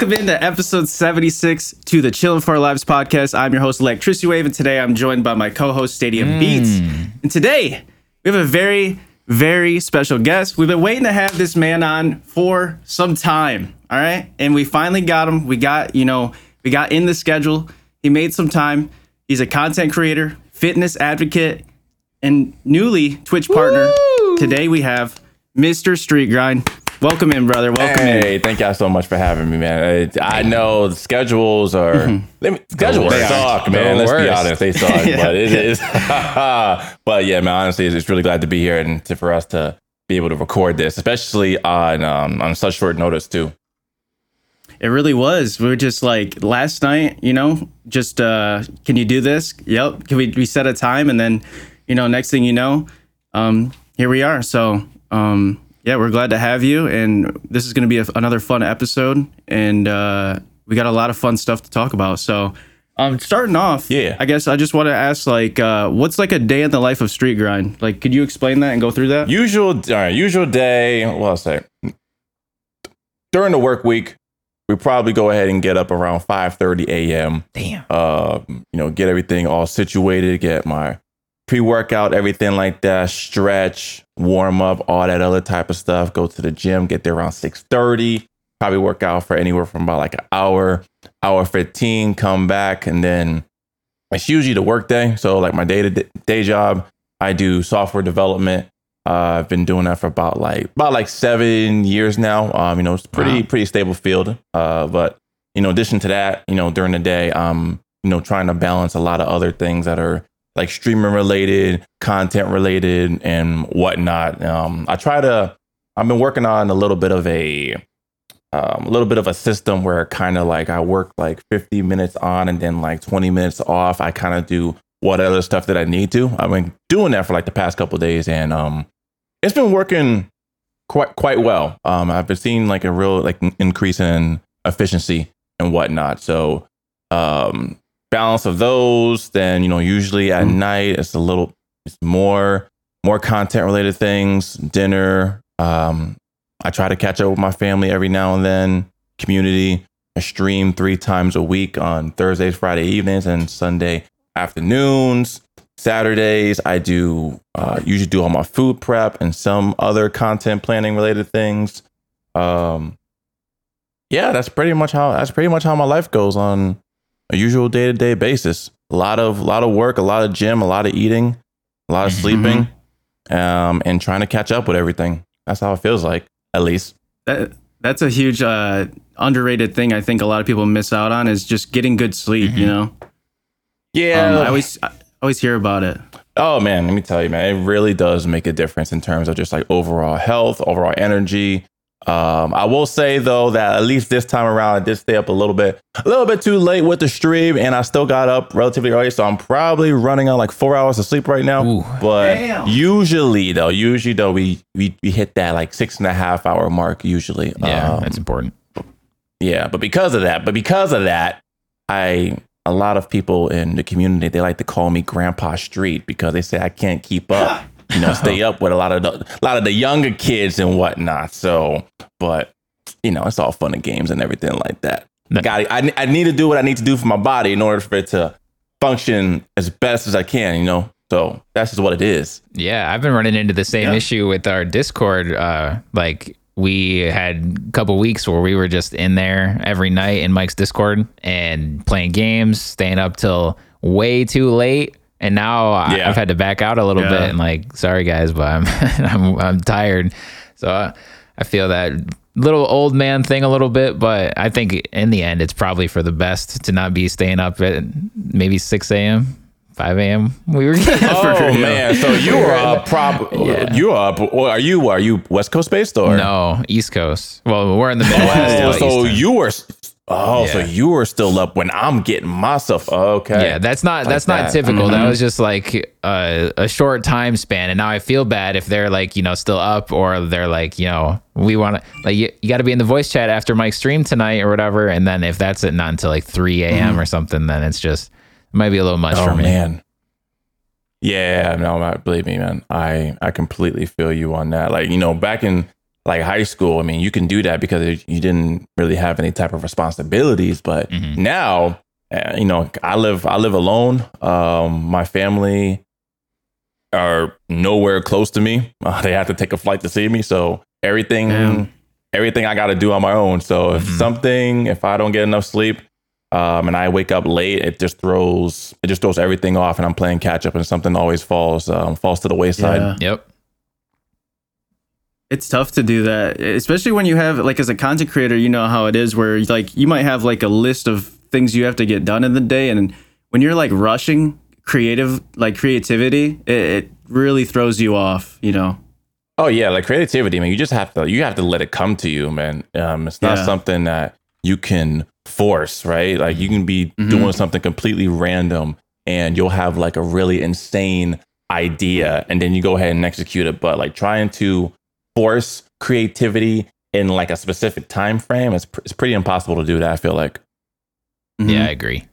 Welcome into episode 76 to the Chillin' for Our Lives podcast. I'm your host, Electricity Wave, and today I'm joined by my co host, Stadium hmm. Beats. And today we have a very, very special guest. We've been waiting to have this man on for some time. All right. And we finally got him. We got, you know, we got in the schedule. He made some time. He's a content creator, fitness advocate, and newly Twitch partner. Today we have Mr. Street Grind. Welcome in, brother. Welcome in. Hey, thank y'all so much for having me, man. I, I know the schedules are let me, schedules worst. suck, The man. Let's be worst. honest, they suck. But it is. but yeah, man. Honestly, it's, it's really glad to be here and to, for us to be able to record this, especially on um, on such short notice too. It really was. We were just like last night, you know, just uh can you do this? Yep. Can we, we set a time and then, you know, next thing you know, um here we are. So, um yeah, we're glad to have you and this is going to be a, another fun episode and uh we got a lot of fun stuff to talk about. So, um starting off, Yeah. I guess I just want to ask like uh what's like a day in the life of street grind? Like could you explain that and go through that? Usual, all right, usual day. Well, I'll say during the work week, we probably go ahead and get up around five thirty a.m. Damn. uh, you know, get everything all situated, get my pre-workout, everything like that, stretch, warm up, all that other type of stuff. Go to the gym, get there around six thirty. Probably work out for anywhere from about like an hour, hour fifteen. Come back, and then it's usually the work day. So like my day to day job, I do software development. Uh, I've been doing that for about like about like seven years now. Um, you know, it's pretty Wow. pretty stable field. Uh, but you know, in addition to that, you know, during the day, um, you know, trying to balance a lot of other things that are like streaming related, content related, and whatnot. Um, I try to. I've been working on a little bit of a, um, a little bit of a system where kind of like I work like 50 minutes on and then like 20 minutes off. I kind of do what other stuff that I need to. I've been doing that for like the past couple days, and um, it's been working quite quite well. Um, I've been seeing like a real like increase in efficiency and whatnot. So, um, balance of those. Then you know, usually at Mhm. night it's a little, it's more more content related things. Dinner. Um, I try to catch up with my family every now and then. Community. I stream three times a week on Thursdays, Friday evenings, and Sunday afternoons. Saturdays, I do uh, usually do all my food prep and some other content planning related things. Um, yeah, that's pretty much how that's pretty much how my life goes on a usual day to day basis. A lot of a lot of work, a lot of gym, a lot of eating, a lot of Mhm. sleeping, um, and trying to catch up with everything. That's how it feels like, at least. that that's a huge uh, underrated thing. I think a lot of people miss out on is just getting good sleep. You know, Yeah, um, I always I always hear about it. Oh man, let me tell you, man, it really does make a difference in terms of just like overall health, overall energy. Um, I will say though that at least this time around, I did stay up a little bit, a little bit too late with the stream, and I still got up relatively early, so I'm probably running on like four hours of sleep right now. Ooh. But Damn. usually though, usually though, we, we we hit that like six and a half hour mark usually. Yeah, Um, that's important. yeah, but because of that, but because of that, I a lot of people in the community they like to call me Grandpa Street because they say I can't keep up, you know, stay up with a lot of the a lot of the younger kids and whatnot. So, but you know, it's all fun and games and everything like that. No. Got I I need to do what I need to do for my body in order for it to function as best as I can. You know, so that's just what it is. Yeah, I've been running into the same Yeah. issue with our Discord. Uh, like we had a couple weeks where we were just in there every night in Mike's Discord and playing games, staying up till way too late. And now I- Yeah. I've had to back out a little Yeah. bit and like, sorry guys, but I'm I'm, I'm tired. So uh, I feel that little old man thing a little bit, but I think in the end it's probably for the best to not be staying up at maybe 6 a.m. 5 a.m. We were Oh man, so you are up prop Yeah. you are up are you are you West Coast based or No, East Coast. Well, we're in the Midwest. Oh, so you were. Oh, so you were still up when I'm getting myself. Okay. yeah, that's not that's Like not that. Mm-hmm. typical. That was just like a, a short time span, and now I feel bad if they're like you know still up or they're like you know we want to like you, you got to be in the voice chat after Mike's stream tonight or whatever, and then if that's it not until like three a.m. or something, then it's just it might be a little much Mm-hmm. Oh for me. man. Yeah, no, believe me, man. I I completely feel you on that. Like you know, back in like high school, I mean, you can do that because you didn't really have any type of responsibilities. But Mhm. now, uh, you know, I live I live alone. Um, my family are nowhere close to me. Uh, they have to take a flight to see me, so everything Damn. everything I got to do on my own. So if Mhm. something, if I don't get enough sleep, um, and I wake up late, it just throws it just throws everything off, and I'm playing catch up, and something always falls um, falls to the wayside. Yeah. Yep. It's tough to do that, especially when you have like as a content creator, you know how it is where like you might have like a list of things you have to get done in the day and when you're like rushing creative like creativity, it, it really throws you off, you know. Oh yeah, like creativity, man. You just have to you have to let it come to you, man. Um, it's not Yeah. something that you can force, right? Like you can be Mhm. doing something completely random, and you'll have like a really insane idea, and then you go ahead and execute it. But like trying to force creativity in like a specific time frame, it's pr- it's pretty impossible to do that. I feel like. Mhm. Yeah, I agree.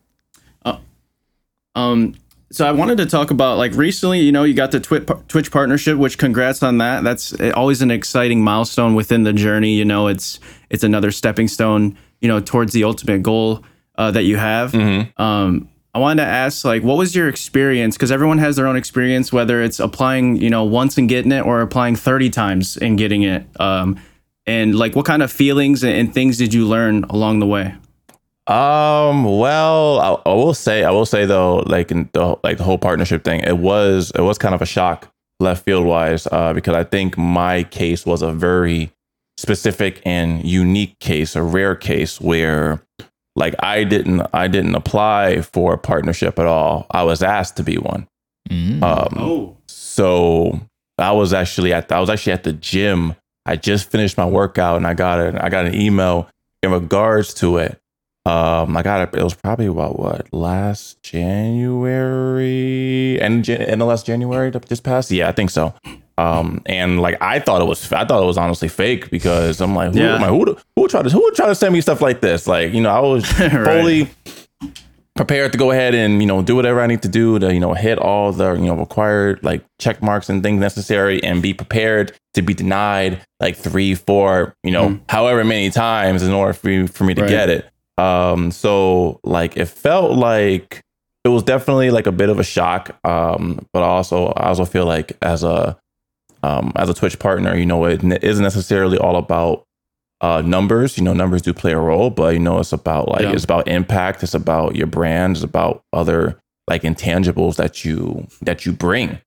Um, so I wanted to talk about like recently, you know, you got the Twitch Twitch partnership, which congrats on that. That's always an exciting milestone within the journey. You know, it's it's another stepping stone, you know, towards the ultimate goal uh, that you have. Mm-hmm. Um, I wanted to ask, like, what was your experience? Because everyone has their own experience, whether it's applying, you know, once and getting it, or applying thirty times and getting it. Um, and like, what kind of feelings and, things did you learn along the way? Um. Well, I, I will say, I will say though, like in the like the whole partnership thing, it was it was kind of a shock left field wise, uh, because I think my case was a very specific and unique case, a rare case where like I didn't I didn't apply for a partnership at all. I was asked to be one. Mm. Um, Oh, so I was actually at I was actually at the gym. I just finished my workout and I got it. I got an email in regards to it. Um, I got it. It was probably about what last January and Jan- in the last January that just passed. Yeah, I think so. Um, and like I thought it was, I thought it was honestly fake because I'm like, who, Yeah. Who, would- who would try to, who would try to send me stuff like this? Like, you know, I was Right. fully prepared to go ahead and you know do whatever I need to do to you know hit all the you know required like check marks and things necessary and be prepared to be denied like three, four, you know, Mm. however many times in order for you, for me to Right. get it. Um, so like it felt like it was definitely like a bit of a shock. Um, but also I also feel like as a um as a Twitch partner, you know, it isn't necessarily all about uh numbers you know numbers do play a role but you know it's about like Yeah. it's about impact it's about your brand it's about other like intangibles that you that you bring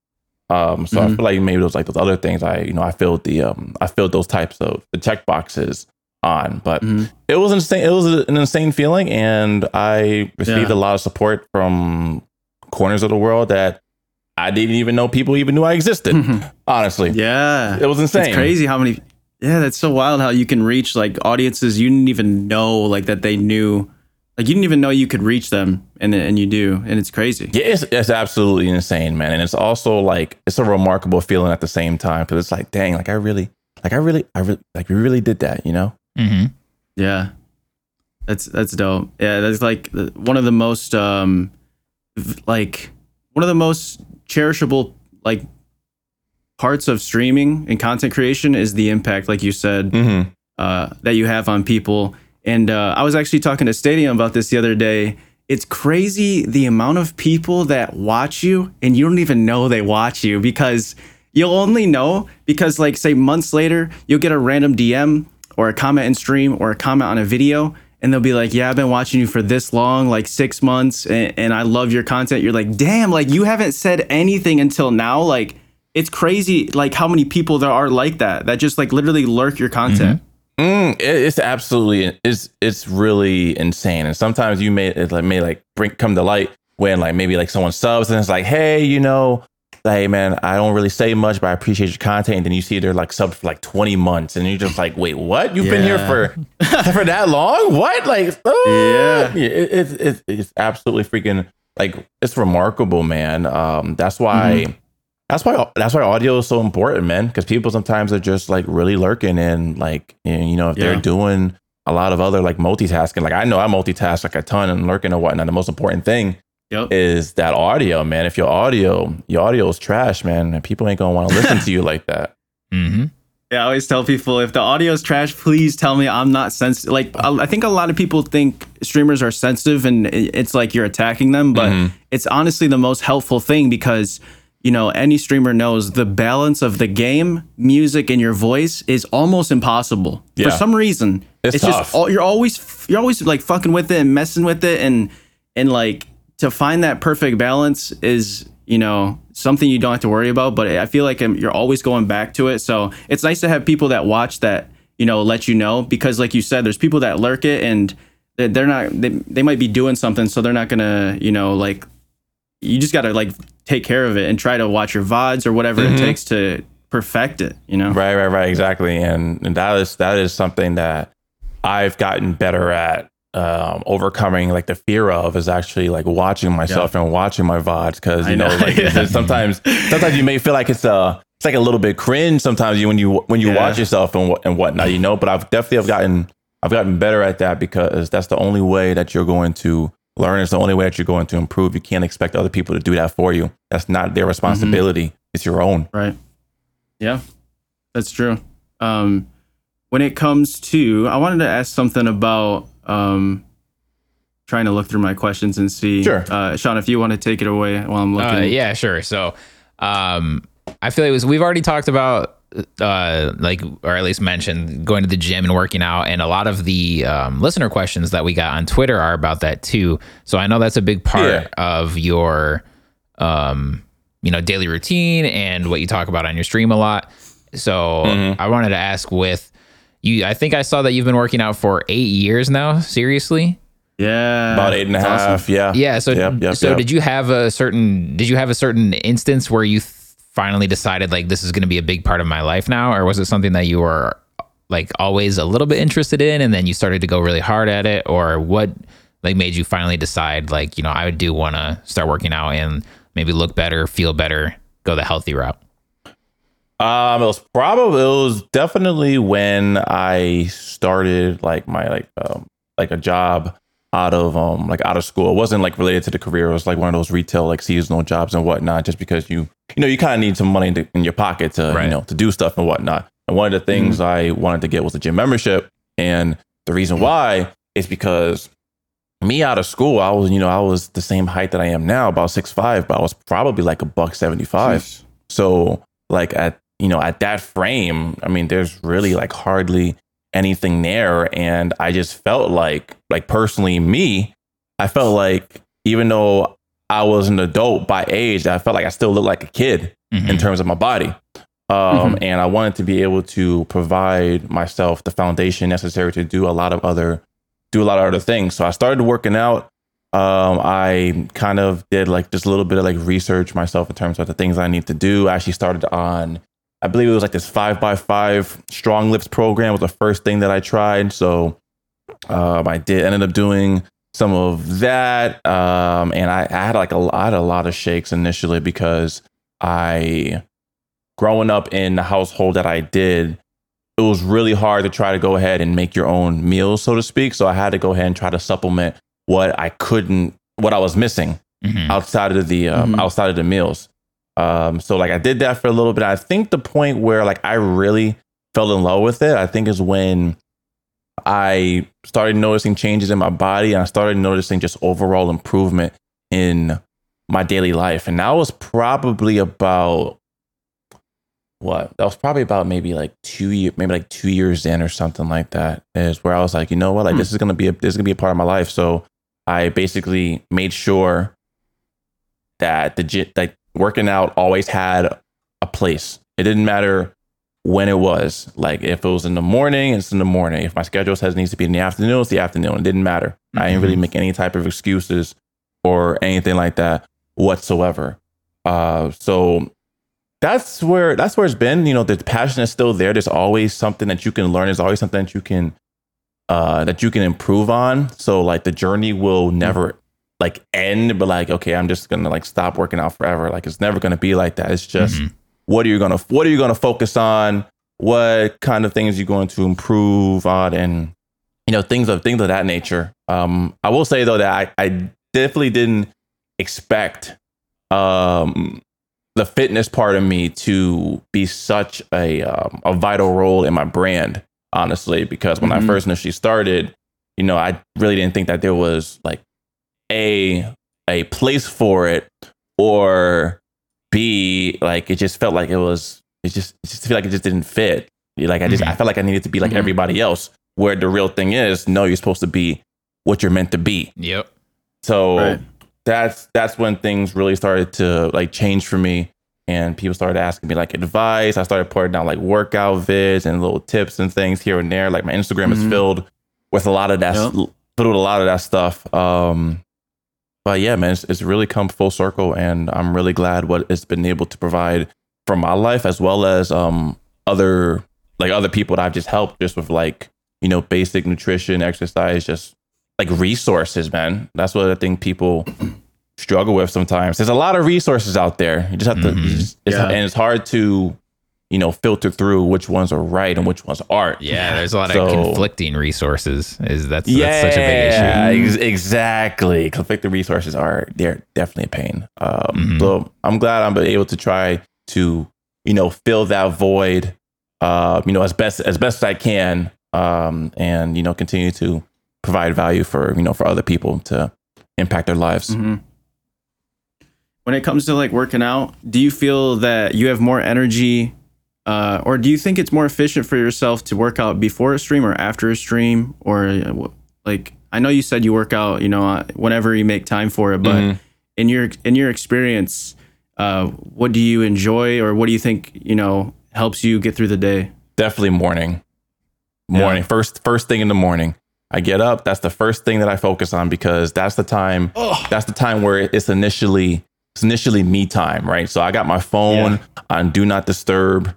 um so i Mhm. feel like maybe those like those other things i you know i filled the um i filled those types of the check boxes on but Mhm. it was insane it was an insane feeling and i received Yeah. a lot of support from corners of the world that i didn't even know people even knew i existed honestly yeah, it was insane It's crazy how many. Yeah, that's so wild how you can reach like audiences you didn't even know like that they knew, like you didn't even know you could reach them, and and you do, and it's crazy. Yeah, it's, it's absolutely insane, man. And it's also like it's a remarkable feeling at the same time because it's like, dang, like I really, like I really, I really, like we really did that, you know? Mm-hmm. Yeah, that's that's dope. Yeah, that's like one of the most um, v- like one of the most cherishable like parts of streaming and content creation is the impact, like you said, Mm-hmm. uh, that you have on people. And uh, I was actually talking to Stadium about this the other day. It's crazy the amount of people that watch you and you don't even know they watch you because you'll only know because, like, say months later, you'll get a random DM or a comment in stream or a comment on a video. And they'll be like, Yeah, I've been watching you for this long, like six months, and, and I love your content. You're like, Damn, like you haven't said anything until now. Like, it's crazy, like how many people there are like that, that just like literally lurk your content. Mm, it, it's absolutely it's it's really insane. And sometimes you may it like may like bring come to light when like maybe like someone subs and it's like, hey, you know, hey man, I don't really say much, but I appreciate your content. And then you see they're like subbed for like 20 months, and you're just like, wait, what? You've been here for for that long? What? Like, Yeah. yeah, it, it's it's it's absolutely freaking like it's remarkable, man. Um, that's why. That's why that's why audio is so important, man. Because people sometimes are just like really lurking and like and, you know if Yeah. they're doing a lot of other like multitasking. Like I know I multitask like a ton and lurking and whatnot. The most important thing Yep. is that audio, man. If your audio your audio is trash, man, people ain't gonna want to listen to you like that. Mm-hmm. Yeah, I always tell people if the audio is trash, please tell me I'm not sensitive. Like I I think a lot of people think streamers are sensitive and it's like you're attacking them, but Mm-hmm. it's honestly the most helpful thing because you know any streamer knows the balance of the game, music, and your voice is almost impossible for some reason. It's just tough. all, you're always you're always like fucking with it and messing with it and and like to find that perfect balance is you know something you don't have to worry about but i feel like um, you're always going back to it so it's nice to have people that watch that you know let you know because like you said there's people that lurk it and they're not they, they might be doing something so they're not gonna you know like you just gotta like take care of it and try to watch your vods or whatever it takes to perfect it you know Right, right, right, exactly. And, and that is that is something that I've gotten better at um, overcoming. Like the fear of is actually like watching myself and watching my vods because you know, know, like yeah. sometimes sometimes you may feel like it's uh it's like a little bit cringe sometimes you when you when you Yeah. watch yourself and what and whatnot, you know. But I've definitely have gotten I've gotten better at that because that's the only way that you're going to learn. It's the only way that you're going to improve. You can't expect other people to do that for you. That's not their responsibility. It's your own. Right. Yeah, that's true. Um, when it comes to, I wanted to ask something about um, trying to look through my questions and see. Sure. Uh, Sean, if you want to take it away while I'm looking. Uh, yeah, sure. So, um, I feel like it was we've already talked about uh like or at least mentioned going to the gym and working out and a lot of the um, listener questions that we got on twitter are about that too so i know that's a big part Yeah. of your um you know daily routine and what you talk about on your stream a lot so i wanted to ask with you i think i saw that you've been working out for eight years now seriously Yeah. About eight and a That's half. awesome. Yeah. yeah. So, Yep, yep, so yep. did you have a certain? Did you have a certain instance where you th- finally decided like this is going to be a big part of my life now, or was it something that you were like always a little bit interested in, and then you started to go really hard at it, or what like made you finally decide like you know I do want to start working out and maybe look better, feel better, go the healthy route. Um, it was probably it was definitely when I started like my like um like a job out of um like out of school. It wasn't like related to the career. It was like one of those retail like seasonal jobs and whatnot. Just because you you know you kind of need some money in, in your pocket to Right. you know to do stuff and whatnot. And one of the things I wanted to get was a gym membership. And the reason why is because me out of school, I was you know I was the same height that I am now, about six five, but I was probably like a buck seventy five. So like at you know at that frame, I mean, there's really like hardly anything there, and I just felt like like personally me, I felt like even though I was an adult by age, I felt like I still looked like a kid in terms of my body. Um, And I wanted to be able to provide myself the foundation necessary to do a lot of other do a lot of other things. So I started working out. Um, I kind of did like just a little bit of like research myself in terms of the things I need to do. I actually started on, I believe it was like this five by five strong lifts program was the first thing that I tried. So um, I did ended up doing some of that. Um, and I, I had like a lot, a lot of shakes initially because I, growing up in the household that I did, it was really hard to try to go ahead and make your own meals, so to speak. So I had to go ahead and try to supplement what I couldn't, what I was missing Mhm. outside of the um, Mhm. outside of the meals. Um, so like I did that for a little bit. I think the point where like I really fell in love with it, I think is when I started noticing changes in my body and I started noticing just overall improvement in my daily life. And that was probably about what? That was probably about maybe like two years, maybe like two years in or something like that. Is where I was like, you know what, like Hmm. this is gonna be a this is gonna be a part of my life. So I basically made sure that the like working out always had a place. It didn't matter when it was. Like if it was in the morning, it's in the morning. If my schedule says it needs to be in the afternoon, it's the afternoon. It didn't matter. I didn't really make any type of excuses or anything like that whatsoever. Uh, so that's where that's where it's been. You know, the passion is still there. There's always something that you can learn. There's always something that you can uh, that you can improve on. So like the journey will never like end, but like okay, I'm just gonna like stop working out forever. Like it's never gonna be like that. It's just Mhm. what are you gonna what are you gonna focus on? What kind of things are you going to improve on, and you know things of things of that nature. Um, I will say though that I, I definitely didn't expect um the fitness part of me to be such a um, a vital role in my brand, honestly. Because when Mhm. I first initially started, you know, I really didn't think that there was like a a place for it, or b like it just felt like it was. It just it just feel like it just didn't fit. Like I just I felt like I needed to be like Mhm. everybody else. Where the real thing is, no, you're supposed to be what you're meant to be. Yep. So Right. that's that's when things really started to like change for me and people started asking me like advice i started putting down like workout vids and little tips and things here and there like my instagram is Mhm. filled with a lot of that Yep. filled with a lot of that stuff um but yeah man it's, it's really come full circle and i'm really glad what it's been able to provide for my life as well as um other like other people that i've just helped just with like you know basic nutrition exercise just like resources, man. That's what I think people struggle with sometimes. There's a lot of resources out there. You just have to, Mhm. you just- it's, Yeah. and it's hard to, you know, filter through which ones are right and which ones aren't. Yeah, there's a lot So- of conflicting resources. Is that's, that's such a big issue. Yeah, ex- exactly. Conflicting resources are they're definitely a pain. Um, Mhm. So I'm glad I'm able to try to you know fill that void, uh, you know, as best as best as I can, um, and you know continue to provide value for you know for other people to impact their lives. hmm When it comes to like working out, do you feel that you have more energy, uh, or do you think it's more efficient for yourself to work out before a stream or after a stream, or uh, like I know you said you work out, you know, uh, whenever you make time for it, but Mhm. in your in your experience, uh, what do you enjoy, or what do you think you know helps you get through the day? Definitely morning. Yeah. Morning. First first thing in the morning. I get up, that's the first thing that I focus on because that's the time that's the time where it's initially it's initially me time, right? So I got my phone on do not disturb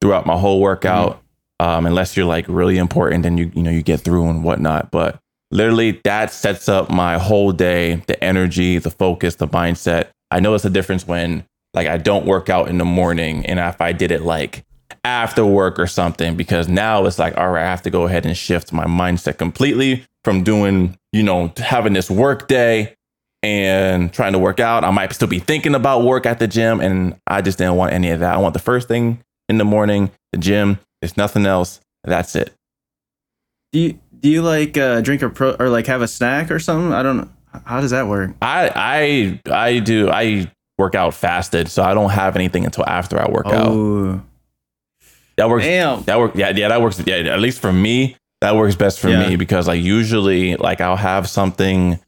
throughout my whole workout. Um, unless you're like really important and you you know you get through and whatnot. But literally that sets up my whole day, the energy, the focus, the mindset. I notice a difference when like I don't work out in the morning and if I did it like after work or something because now it's like all right i have to go ahead and shift my mindset completely from doing you know having this work day and trying to work out i might still be thinking about work at the gym and i just didn't want any of that i want the first thing in the morning the gym there's nothing else that's it Do you do you like uh, drink a pro or like have a snack or something? I don't. Know. How does that work? i i i do i work out fasted so i don't have anything until after i work out Oh, that works damn. That works. yeah, yeah, that works. Yeah, at least for me, that works best for Yeah. me because like usually, like I'll have something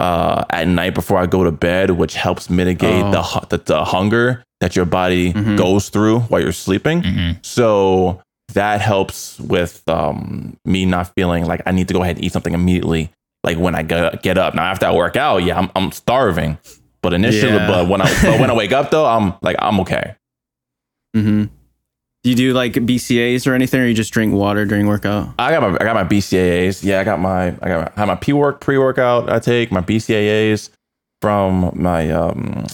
uh at night before I go to bed, which helps mitigate Oh. the, the the hunger that your body Mhm. goes through while you're sleeping. Mhm. So that helps with um me not feeling like I need to go ahead and eat something immediately. Like when I get get up now after I work out, yeah, I'm I'm starving. But initially, Yeah. but when I but when I wake up though, I'm like I'm okay. Mm-hmm. Do you do like BCAs or anything, or you just drink water during workout? I got my I got my BCAAs. Yeah, I got my I got my, I have my P work pre workout. I take my BCAAs from my um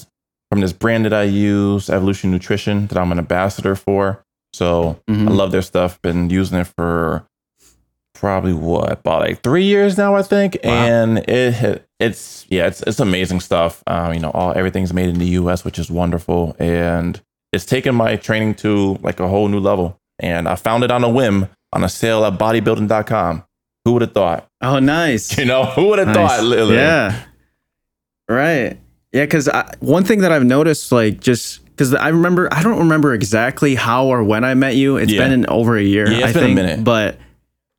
from this brand that I use, Evlution Nutrition, that I'm an ambassador for. So Mhm. I love their stuff. Been using it for probably what about like three years now, I think. Wow. And it it's yeah, it's it's amazing stuff. Um, you know, all everything's made in the U.S., which is wonderful, and it's taken my training to like a whole new level. And I found it on a whim on a sale at bodybuilding.com. Who would have thought? Oh, nice. You know, who would have Nice. thought? Literally. Yeah. Right. Yeah, because one thing that I've noticed, like, just because I remember, I don't remember exactly how or when I met you. It's Yeah. been in over a year. Yeah, it's I been a minute. But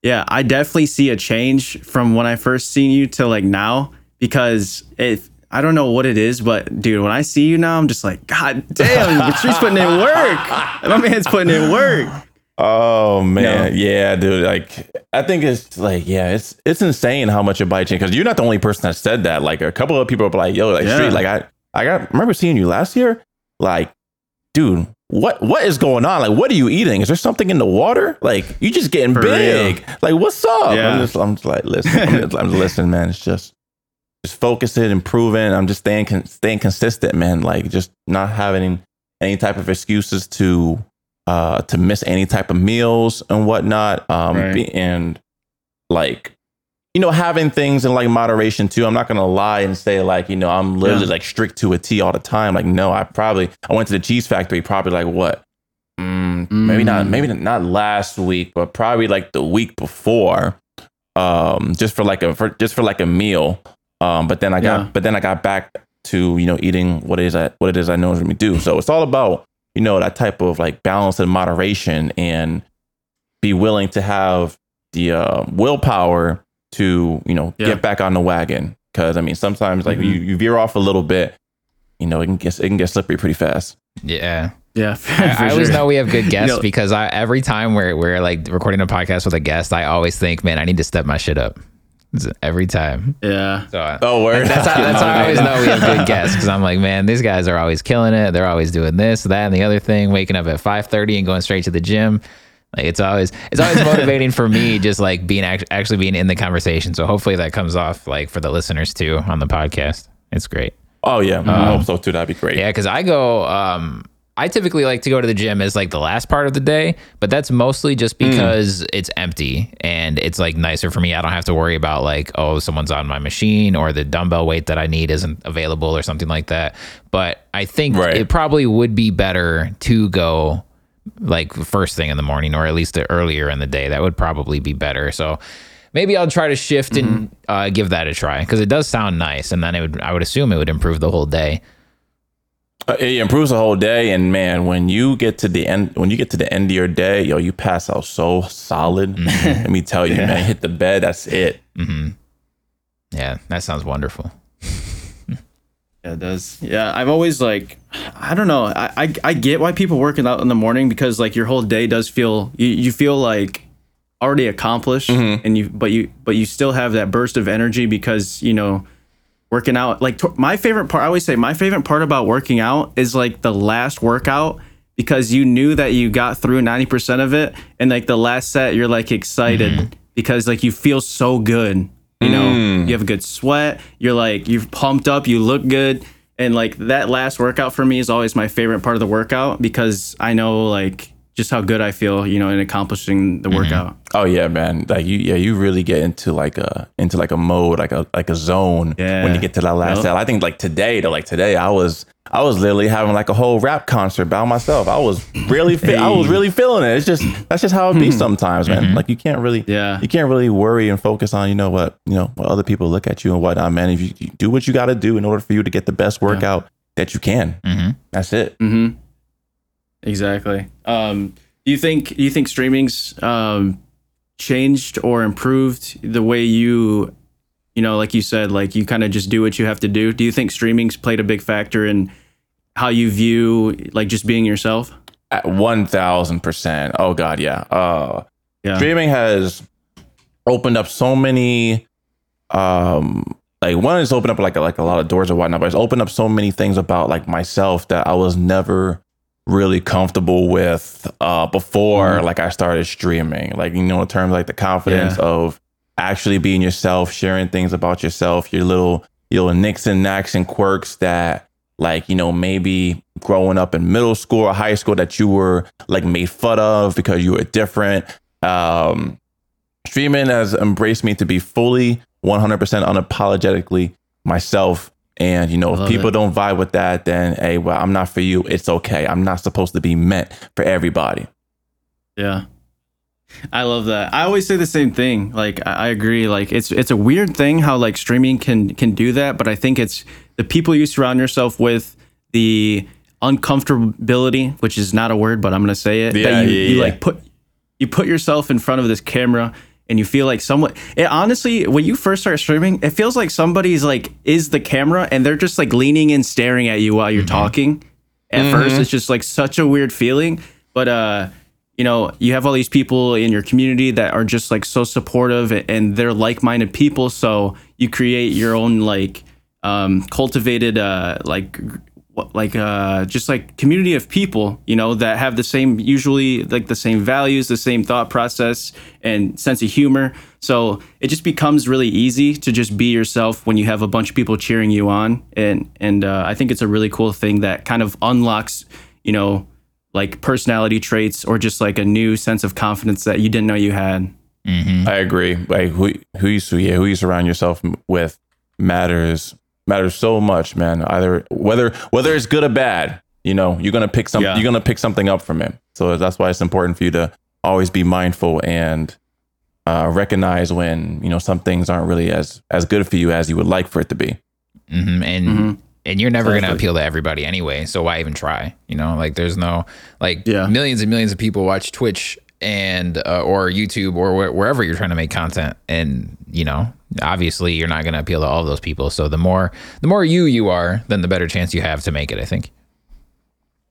yeah, I definitely see a change from when I first seen you to like now because if I don't know what it is, but dude, when I see you now, I'm just like, God damn, she's putting in work. My man's putting in work. Oh man, No. yeah, dude. Like, I think it's like, yeah, it's it's insane how much your body changed. Because you're not the only person that said that. Like, a couple of people are like, "Yo, like, Yeah. street, like, I, I got, remember seeing you last year. Like, dude, what, what is going on? Like, what are you eating? Is there something in the water? Like, you just getting For big. Like, what's up? Yeah. I'm just, I'm just like, listen, I'm just, I'm just listening, man. It's just, just focusing, improving. I'm just staying, con- staying consistent, man. Like, just not having any type of excuses to uh to miss any type of meals and whatnot um Right. be- and like you know, having things in like moderation too. I'm not gonna lie and say like, you know, I'm literally Yeah. like strict to a T all the time. Like, no, I probably I went to the cheese factory probably like what? Mm, Maybe not, Mm. maybe not last week, but probably like the week before. Um, just for like a for just for like a meal. Um, but then I got Yeah. but then I got back to, you know, eating what it is I what it is I normally do. So it's all about, you know, that type of like balance and moderation and be willing to have the uh, willpower to you know Yeah. get back on the wagon because i mean sometimes like Mhm. you, you veer off a little bit you know it can get it can get slippery pretty fast Yeah. Yeah, I, I always know we have good guests know- because I every time we're we're like recording a podcast with a guest, I always think, man, I need to step my shit up. It's every time. Yeah. So I- oh word that's how, that's how I always know we have good guests because I'm like, man, these guys are always killing it. They're always doing this, that, and the other thing. Waking up at 5:30 and going straight to the gym. Like it's always it's always motivating for me, just like being act- actually being in the conversation. So hopefully that comes off like for the listeners too on the podcast. It's great. oh yeah i hope so too that'd be great Yeah, because I go. Um, I typically like to go to the gym as like the last part of the day, but that's mostly just because it's empty and it's like nicer for me. I don't have to worry about like oh someone's on my machine or the dumbbell weight that I need isn't available or something like that. But I think Right. it probably would be better to go like first thing in the morning or at least earlier in the day. That would probably be better. So maybe I'll try to shift and uh, give that a try because it does sound nice, and then it would I would assume it would improve the whole day. Uh, it improves the whole day and man when you get to the end when you get to the end of your day yo you pass out so solid let me tell you man hit the bed that's it Mm-hmm. Yeah, that sounds wonderful. Yeah, it does. Yeah, I've always like, I don't know. I, I I get why people working out in the morning because like your whole day does feel you, you feel like already accomplished and you but you but you still have that burst of energy because you know working out. Like t- my favorite part I always say my favorite part about working out is like the last workout because you knew that you got through 90% of it and like the last set you're like excited mm-hmm. because like you feel so good you know? Mm. You have a good sweat you're like you've pumped up you look good and like that last workout for me is always my favorite part of the workout because i know like just how good i feel you know in accomplishing the mm-hmm. workout Oh yeah, man. Like you, yeah, you really get into like a into like a mode, like a like a zone Yeah. when you get to that last Yep. set. I think like today, to like today, I was I was literally having like a whole rap concert by myself. I was really fe- I was really feeling it. It's just that's just how it be hmm. sometimes, man. Mm-hmm. Like you can't really Yeah. you can't really worry and focus on you know what you know what other people look at you and whatnot, man. If you, you do what you got to do in order for you to get the best workout that you can, Mm-hmm. that's it. Mm-hmm. Exactly. Um, do you think do you think streaming's um, changed or improved the way you, you know, like you said, like you kind of just do what you have to do? Do you think streaming's played a big factor in how you view like just being yourself? At one thousand percent. Oh god, yeah. Uh, Yeah. streaming has opened up so many um like one is opened up like like a lot of doors and whatnot but it's opened up so many things about like myself that i was never really comfortable with uh before Mhm. like i started streaming like you know in terms of, like the confidence Yeah. of actually being yourself sharing things about yourself your little your little nicks and knacks and quirks that like you know maybe growing up in middle school or high school that you were like made fun of because you were different um streaming has embraced me to be fully 100% unapologetically myself and you know if people it. don't vibe with that then hey well i'm not for you it's okay i'm not supposed to be meant for everybody Yeah. I love that. I always say the same thing. Like I I agree. Like it's it's a weird thing how like streaming can can do that, but I think it's the people you surround yourself with, the uncomfortability, which is not a word, but I'm gonna say it. Yeah, that you, yeah, you yeah. like put you put yourself in front of this camera and you feel like someone it honestly when you first start streaming it feels like somebody's like is the camera and they're just like leaning in staring at you while you're talking. At first it's just like such a weird feeling but uh you know you have all these people in your community that are just like so supportive and they're like-minded people so you create your own like um cultivated uh like like uh just like community of people you know that have the same usually like the same values the same thought process and sense of humor. So it just becomes really easy to just be yourself when you have a bunch of people cheering you on. And and uh, i think it's a really cool thing that kind of unlocks you know like personality traits or just like a new sense of confidence that you didn't know you had. Hmm I agree. Like who who you yeah who you surround yourself with matters matters so much, man. Either whether whether it's good or bad, you know, you're gonna pick some Yeah. you're gonna pick something up from it. So that's why it's important for you to always be mindful and uh, recognize when you know some things aren't really as as good for you as you would like for it to be. hmm And Mhm. and you're never going to appeal to everybody anyway. So why even try? You know, like there's no like Yeah. millions and millions of people watch Twitch and uh, or YouTube or wh- wherever you're trying to make content, and you know, obviously you're not going to appeal to all those people. So the more the more you you are, then the better chance you have to make it. I think.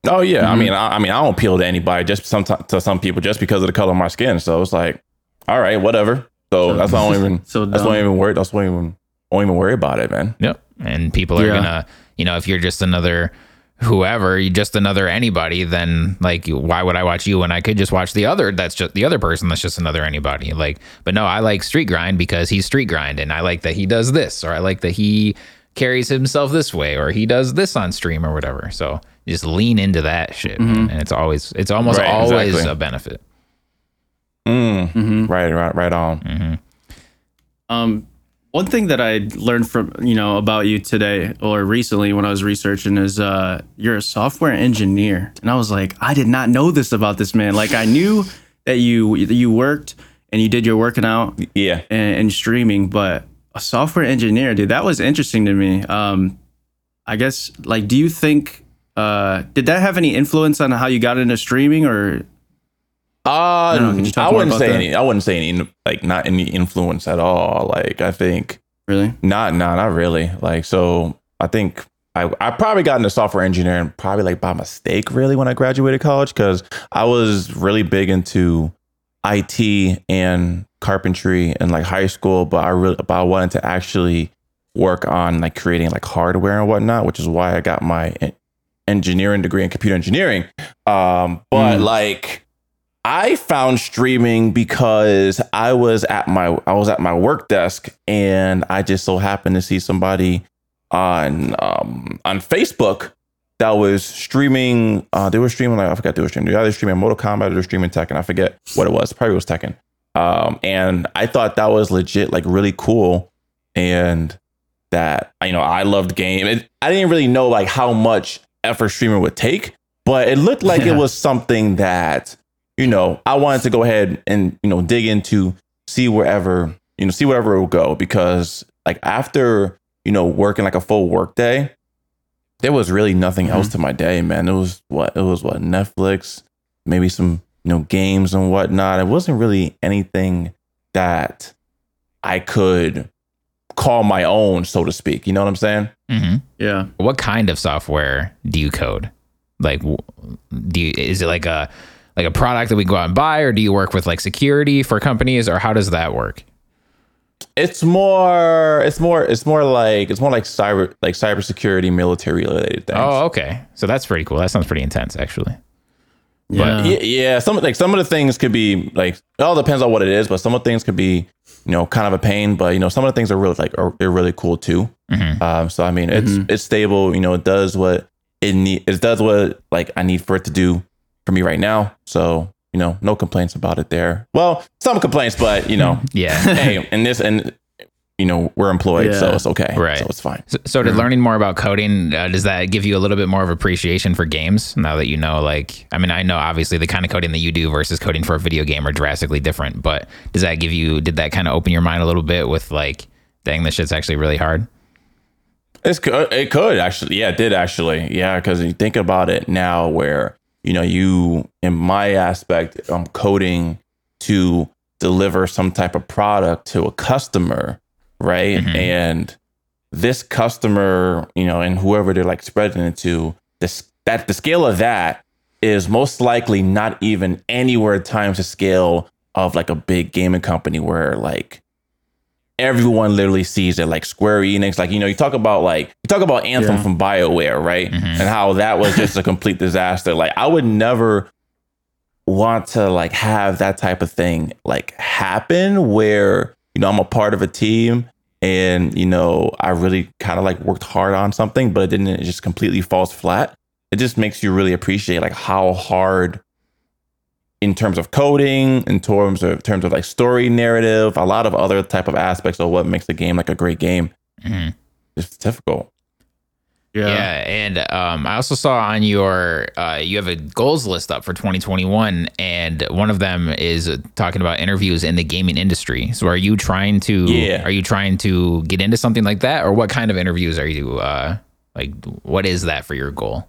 Oh yeah, Mm-hmm. I mean, I, I mean, I don't appeal to anybody just some to some people just because of the color of my skin. So it's like, all right, whatever. So that's why I don't even. So that's why I dumb. don't even worry. That's why I don't even, don't even worry about it, man. Yep. And people are Yeah. gonna, you know, if you're just another whoever, you just another anybody, then like why would I watch you when I could just watch the other that's just the other person that's just another anybody. Like, but no, I like street grind because he's street grind and I like that he does this or I like that he carries himself this way or he does this on stream or whatever. So just lean into that shit. man. And it's always it's almost Right, always exactly. a benefit. Mm, Mhm. Right, right, right on. Mm. Um, one thing that I learned from you know about you today or recently when I was researching is uh, you're a software engineer, and I was like, I did not know this about this man. Like I knew that you you worked and you did your working out Yeah. and, and streaming, but a software engineer, dude, that was interesting to me. Um, I guess like, do you think uh, did that have any influence on how you got into streaming or Uh, don't know, could you talk I wouldn't say that? any. I wouldn't say any. Like, not any influence at all. Like, I think really? not, not, not really. Like, so I think I, I probably got into software engineering probably like by mistake, really, when I graduated college, because I was really big into IT and carpentry in like high school, but I really, but I wanted to actually work on like creating like hardware and whatnot, which is why I got my engineering degree in computer engineering. Um, but Mm. like. I found streaming because I was at my I was at my work desk and I just so happened to see somebody on um on Facebook that was streaming uh they were streaming like I forgot they were streaming they were either streaming Mortal Kombat or they were streaming Tekken I forget what it was probably was Tekken um and I thought that was legit like really cool and that you know I loved game it, I didn't really know like how much effort streaming would take but it looked like Yeah. it was something that you know, I wanted to go ahead and, you know, dig into, see wherever, you know, see wherever it will go. Because like after, you know, working like a full work day, there was really nothing else to my day, man. It was what it was what Netflix, maybe some, you know, games and whatnot. It wasn't really anything that I could call my own, so to speak. You know what I'm saying? hmm Yeah. what kind of software do you code? Like, do you, is it like a like a product that we go out and buy, or do you work with like security for companies, or how does that work? It's more it's more it's more like it's more like cyber like cybersecurity military related things. Oh, okay, so that's pretty cool. That sounds pretty intense, actually. Yeah. yeah, yeah. Some like some of the things could be like it all depends on what it is, but some of the things could be you know kind of a pain. But you know some of the things are really like are they're really cool too. Mhm. Um, so I mean it's Mhm. it's stable. You know it does what it need. It does what like I need for it to do for me right now. So you know no complaints about it there. Well, some complaints, but you know Yeah. hey, and this and you know we're employed, so it's okay. Right. So it's fine. So, so did learning more about coding uh, does that give you a little bit more of appreciation for games now that you know like I mean I know obviously the kind of coding that you do versus coding for a video game are drastically different, but does that give you did that kind of open your mind a little bit with like dang this shit's actually really hard? It's co- it could actually, yeah, it did actually, yeah, because you think about it now, where you know you, in my aspect, I'm coding to deliver some type of product to a customer, right? Mhm. And this customer, you know, and whoever they're like spreading it to, this that the scale of that is most likely not even anywhere times the scale of like a big gaming company where like everyone literally sees it like Square Enix like you know you talk about like you talk about Anthem Yeah. from BioWare right Mhm. and how that was just a complete disaster like I would never want to like have that type of thing like happen where you know I'm a part of a team and you know I really kind of like worked hard on something but it didn't it just completely falls flat it just makes you really appreciate like how hard in terms of coding, in terms of terms of like story narrative, a lot of other type of aspects of what makes a game like a great game. Mhm. It's difficult. Yeah, yeah. and um, I also saw on your uh, you have a goals list up for 2021, and one of them is uh, talking about interviews in the gaming industry. So, are you trying to? Yeah. Are you trying to get into something like that, or what kind of interviews are you? Uh, like, what is that for your goal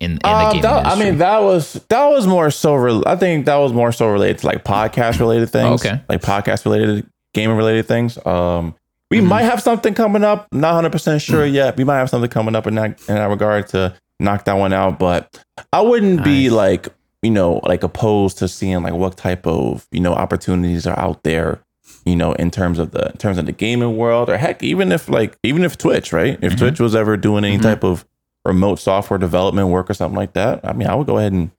in, in the Um, gaming that- I mean, that was that was more so. Re- I think that was more so related to like podcast related things. Okay. like podcast related, gaming related things. Um, we Mm-hmm. might have something coming up. Not hundred percent sure yet. We might have something coming up in that in that regard to knock that one out. But I wouldn't be like you know like opposed to seeing like what type of you know opportunities are out there. You know, in terms of the in terms of the gaming world, or heck, even if like even if Twitch, right? If Mhm. Twitch was ever doing any Mhm. type of remote software development work or something like that, I mean, I would go ahead and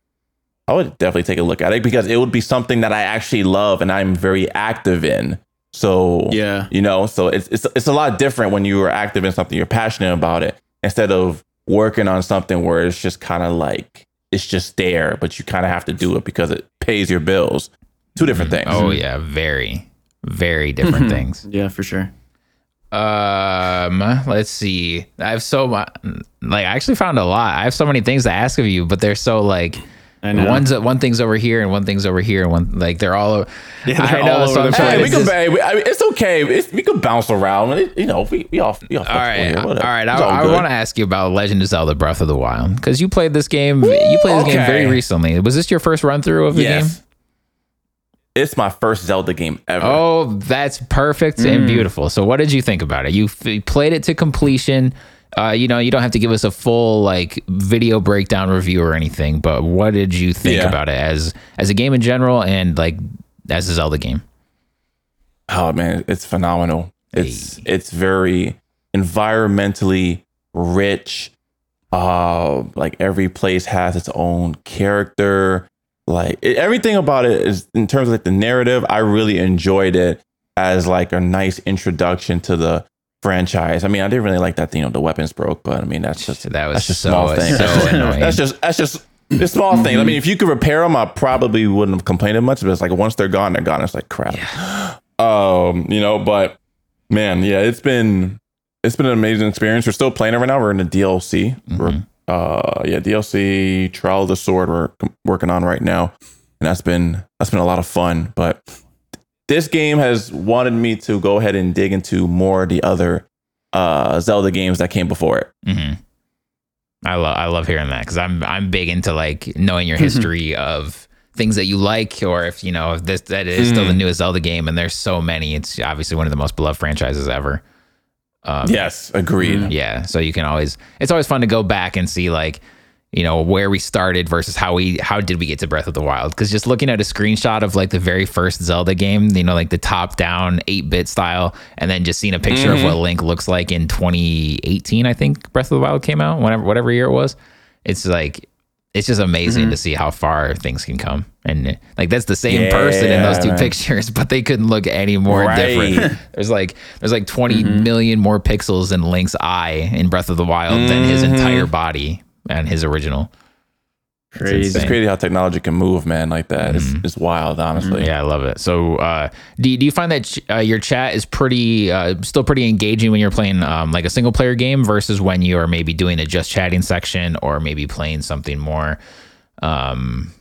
I would definitely take a look at it because it would be something that I actually love and I'm very active in. So Yeah. you know, so it's it's it's a lot different when you are active in something you're passionate about it instead of working on something where it's just kind of like it's just there, but you kind of have to do it because it pays your bills. Two different mm-hmm. things. oh yeah, very, very different mm-hmm. things. Yeah, for sure. Um, let's see. I have so much. Like, I actually found a lot. I have so many things to ask of you, but they're so like. I know. One's one thing's over here and one thing's over here and one like they're all. Yeah, they're I know. all so over I'm the trying Hey, we can, just- hey, we- I mean, it's okay. It's, we can bounce around. It- you know, we we all we all all right, here, all whatever. It's I, I want to ask you about Legend of Zelda: Breath of the Wild because you played this game. you played this game very recently. Was this your first run through of the game? Yes. It's my first Zelda game ever. Oh, that's perfect and beautiful. So, what did you think about it? You f- played it to completion. Uh, you know, you don't have to give us a full like video breakdown review or anything, but what did you think Yeah. about it as as a game in general and like as a Zelda game? Oh man, it's phenomenal. It's it's very environmentally rich. Uh, like every place has its own character. Like it, everything about it is in terms of like the narrative. I really enjoyed it as like a nice introduction to the franchise. I mean, I didn't really like that. You know, the weapons broke, but I mean, that's just That was that's just so small things. so That's just-. That's just it's small things. I mean, if you could repair them, I probably wouldn't have complained much. But it's like once they're gone, they're gone. It's like crap. Um, you know, but man, yeah, it's been it's been an amazing experience. We're still playing it right now. We're in the DLC. We're uh yeah, DLC Trial of the Sword we're working on right now. And that's been that's been a lot of fun. But this game has wanted me to go ahead and dig into more of the other uh Zelda games that came before it. mm-hmm. I love I love hearing that because I'm I'm big into like knowing your history of things that you like, or if you know if this that is still the newest Zelda game, and there's so many. It's obviously one of the most beloved franchises ever. Um, Yes, agreed. yeah so you can always it's always fun to go back and see like you know where we started versus how we how did we get to breath of the wild? Because just looking at a screenshot of like the very first zelda game you know like the top down 8-bit style and then just seeing a picture of what link looks like in 2018 i think breath of the wild came out whatever whatever year it was it's like it's just amazing mm-hmm. to see how far things can come and like that's the same person in those two man. pictures but they couldn't look any more Right. different there's like there's like 20 mm-hmm. million more pixels in Link's eye in Breath of the Wild than his mm-hmm. entire body and his original. Crazy. It's insane. crazy how technology can move, man, like that. It's, it's wild, honestly. Yeah, I love it. So, uh, do you, do you find that ch- uh, your chat is pretty uh, still pretty engaging when you're playing um, like a single player game versus when you are maybe doing a just chatting section or maybe playing something more um,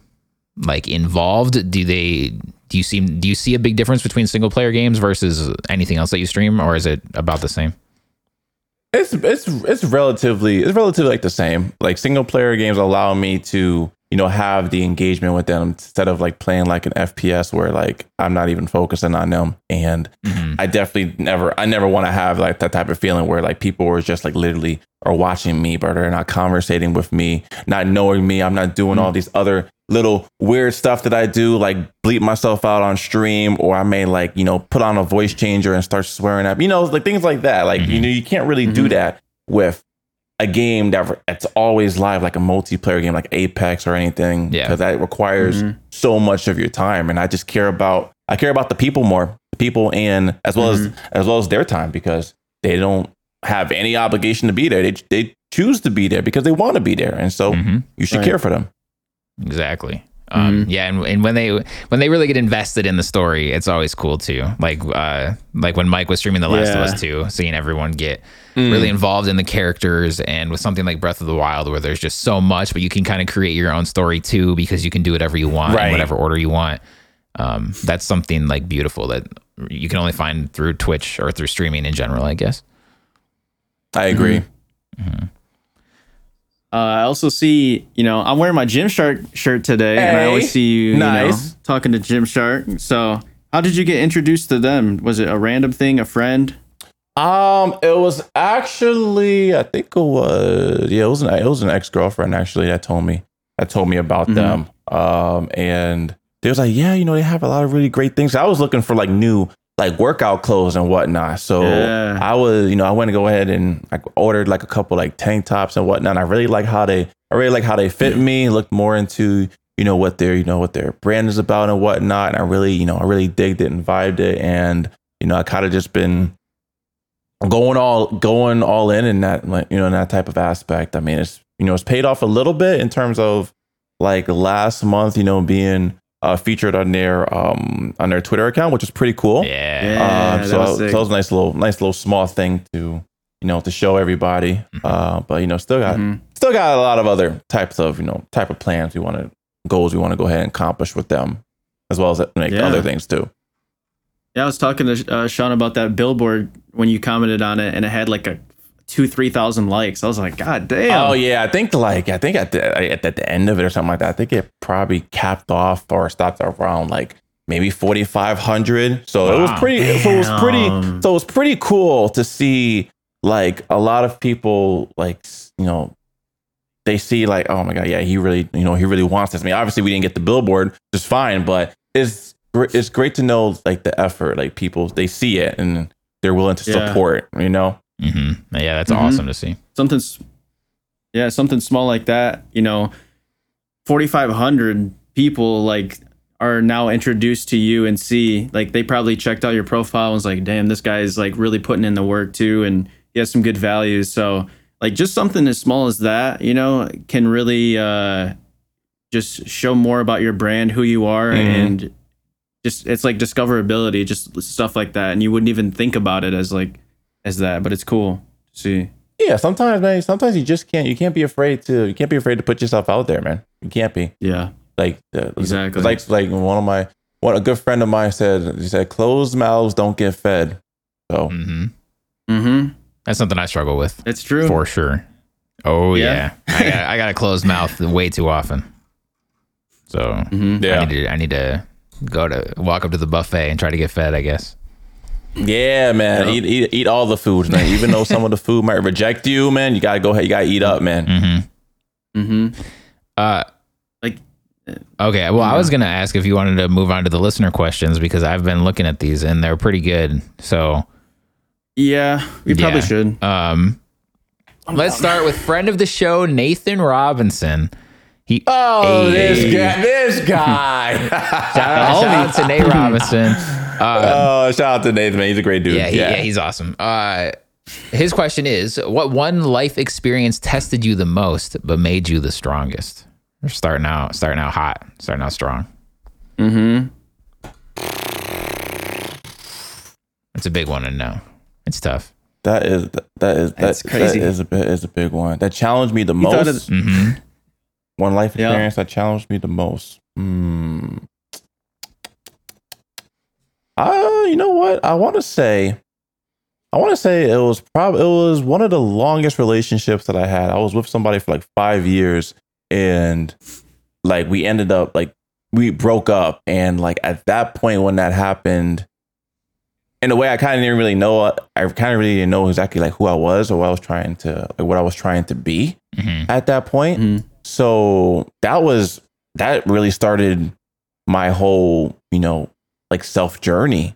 like involved? Do they do you seem do you see a big difference between single player games versus anything else that you stream, or is it about the same? It's it's it's relatively it's relatively like the same. Like single player games allow me to you know have the engagement with them instead of like playing like an FPS where like I'm not even focusing on them. And mm-hmm. I definitely never I never want to have like that type of feeling where like people are just like literally are watching me, but they're not conversating with me, not knowing me. I'm not doing mm-hmm. all these other little weird stuff that I do, like bleep myself out on stream, or I may like, you know, put on a voice changer and start swearing at, you know, like things like that. Like, you mm-hmm. know, you can't really do mm-hmm. that with a game that that's always live, like a multiplayer game, like Apex or anything. Yeah. Because that requires mm-hmm. so much of your time. And I just care about, I care about the people more, the people and as well as, as well as their time because they don't have any obligation to be there. They, they choose to be there because they want to be there. And so Mhm. you should Right. care for them. Exactly. Um, Yeah, and, and when they when they really get invested in the story, it's always cool too. Like uh, like when Mike was streaming The Last Yeah. of Us too, seeing everyone get really involved in the characters, and with something like Breath of the Wild, where there's just so much, but you can kind of create your own story too because you can do whatever you want Right. in whatever order you want. Um, that's something like beautiful that you can only find through Twitch or through streaming in general, I guess. I agree. Uh, I also see, you know, I'm wearing my Gymshark shirt today, and I always see you, you know, talking to Gymshark. So, how did you get introduced to them? Was it a random thing, a friend? Um, it was actually, I think it was, yeah, it was an, it was an ex girlfriend actually that told me that told me about them. Um, and they was like, yeah, you know, they have a lot of really great things. I was looking for like new like workout clothes and whatnot. So Yeah. I was, you know, I went to go ahead and like ordered like a couple like tank tops and whatnot. And I really like how they, I really like how they fit me. Looked more into, you know, what their, you know, what their brand is about and whatnot. And I really, you know, I really digged it and vibed it. And you know, I kind of just been going all going all in in that like you know in that type of aspect. I mean, it's you know it's paid off a little bit in terms of like last month, you know, being uh, featured on their um on their Twitter account, which is pretty cool. Yeah. Yeah, Um, that so, was so sick. that was a nice little nice little small thing to you know to show everybody. Uh, but you know, still got Mhm. still got a lot of other types of you know type of plans we want to goals we want to go ahead and accomplish with them, as well as like Yeah. other things too. Yeah, I was talking to uh, Sean about that billboard when you commented on it, and it had like a two, three thousand likes. I was like, God damn! Oh yeah, I think like I think at the at the, end of it or something like that, I think it probably capped off or stopped around like maybe forty five hundred. So it was Wow. pretty. So it was pretty. So it was pretty cool to see like a lot of people like you know they see like oh my god yeah he really you know he really wants this. I mean obviously we didn't get the billboard, which is fine, but it's it's great to know like the effort like people they see it and they're willing to Yeah. support. You know. Hmm Yeah, that's Mhm. awesome to see. something, yeah, something small like that. You know, forty five hundred people like are now introduced to you and see like they probably checked out your profile and was like, damn, this guy is like really putting in the work too, and he has some good values. So like just something as small as that, you know, can really uh just show more about your brand, who you are, Mhm. and just it's like discoverability, just stuff like that, and you wouldn't even think about it as like as that, but it's cool to see. Yeah, sometimes, man. Sometimes you just can't. You can't be afraid to. You can't be afraid to put yourself out there, man. You can't be Yeah. like uh, Exactly. Like like one of my one a good friend of mine said. He said, "Closed mouths don't get fed." So Mm-hmm. Mm-hmm. That's something I struggle with It's true. for sure. Oh yeah, Yeah. I, got, I got a closed mouth way too often. So Mhm. yeah, I need to I need to go to walk up to the buffet and try to get fed. I guess. Yeah, man. Yeah. Eat, eat eat all the foods, man. Even though some of the food might reject you, man, you gotta go ahead. You gotta eat up, man. Mm-hmm. Mm-hmm. Uh, Like, okay. Well, I was gonna ask if you wanted to move on to the listener questions because I've been looking at these and they're pretty good. So, yeah, we probably Yeah. should. um, let's start with friend of the show Nathan Robinson. He Oh, this guy, this guy. shout out, shout out to Nate Robinson. Uh, oh, shout out to Nathan, man. He's a great dude. yeah, he, yeah, he's awesome. Uh, his question is, what one life experience tested you the most but made you the strongest? We're starting out, starting out hot, starting out strong. Mm-hmm. It's a big one to know. It's tough. that is that is That's that, crazy. That is a is a big one. That challenged me the You most. of- hmm One life Yeah. experience that challenged me the most. Hmm. Uh, you know what? I want to say, I want to say it was probably it was one of the longest relationships that I had. I was with somebody for like five years, and like we ended up like we broke up, and like at that point when that happened, in a way I kind of didn't really know. I kind of really didn't know exactly like who I was or what I was trying to like what I was trying to be hmm at that point. Mhm. So that was that really started my whole, you know, like self journey,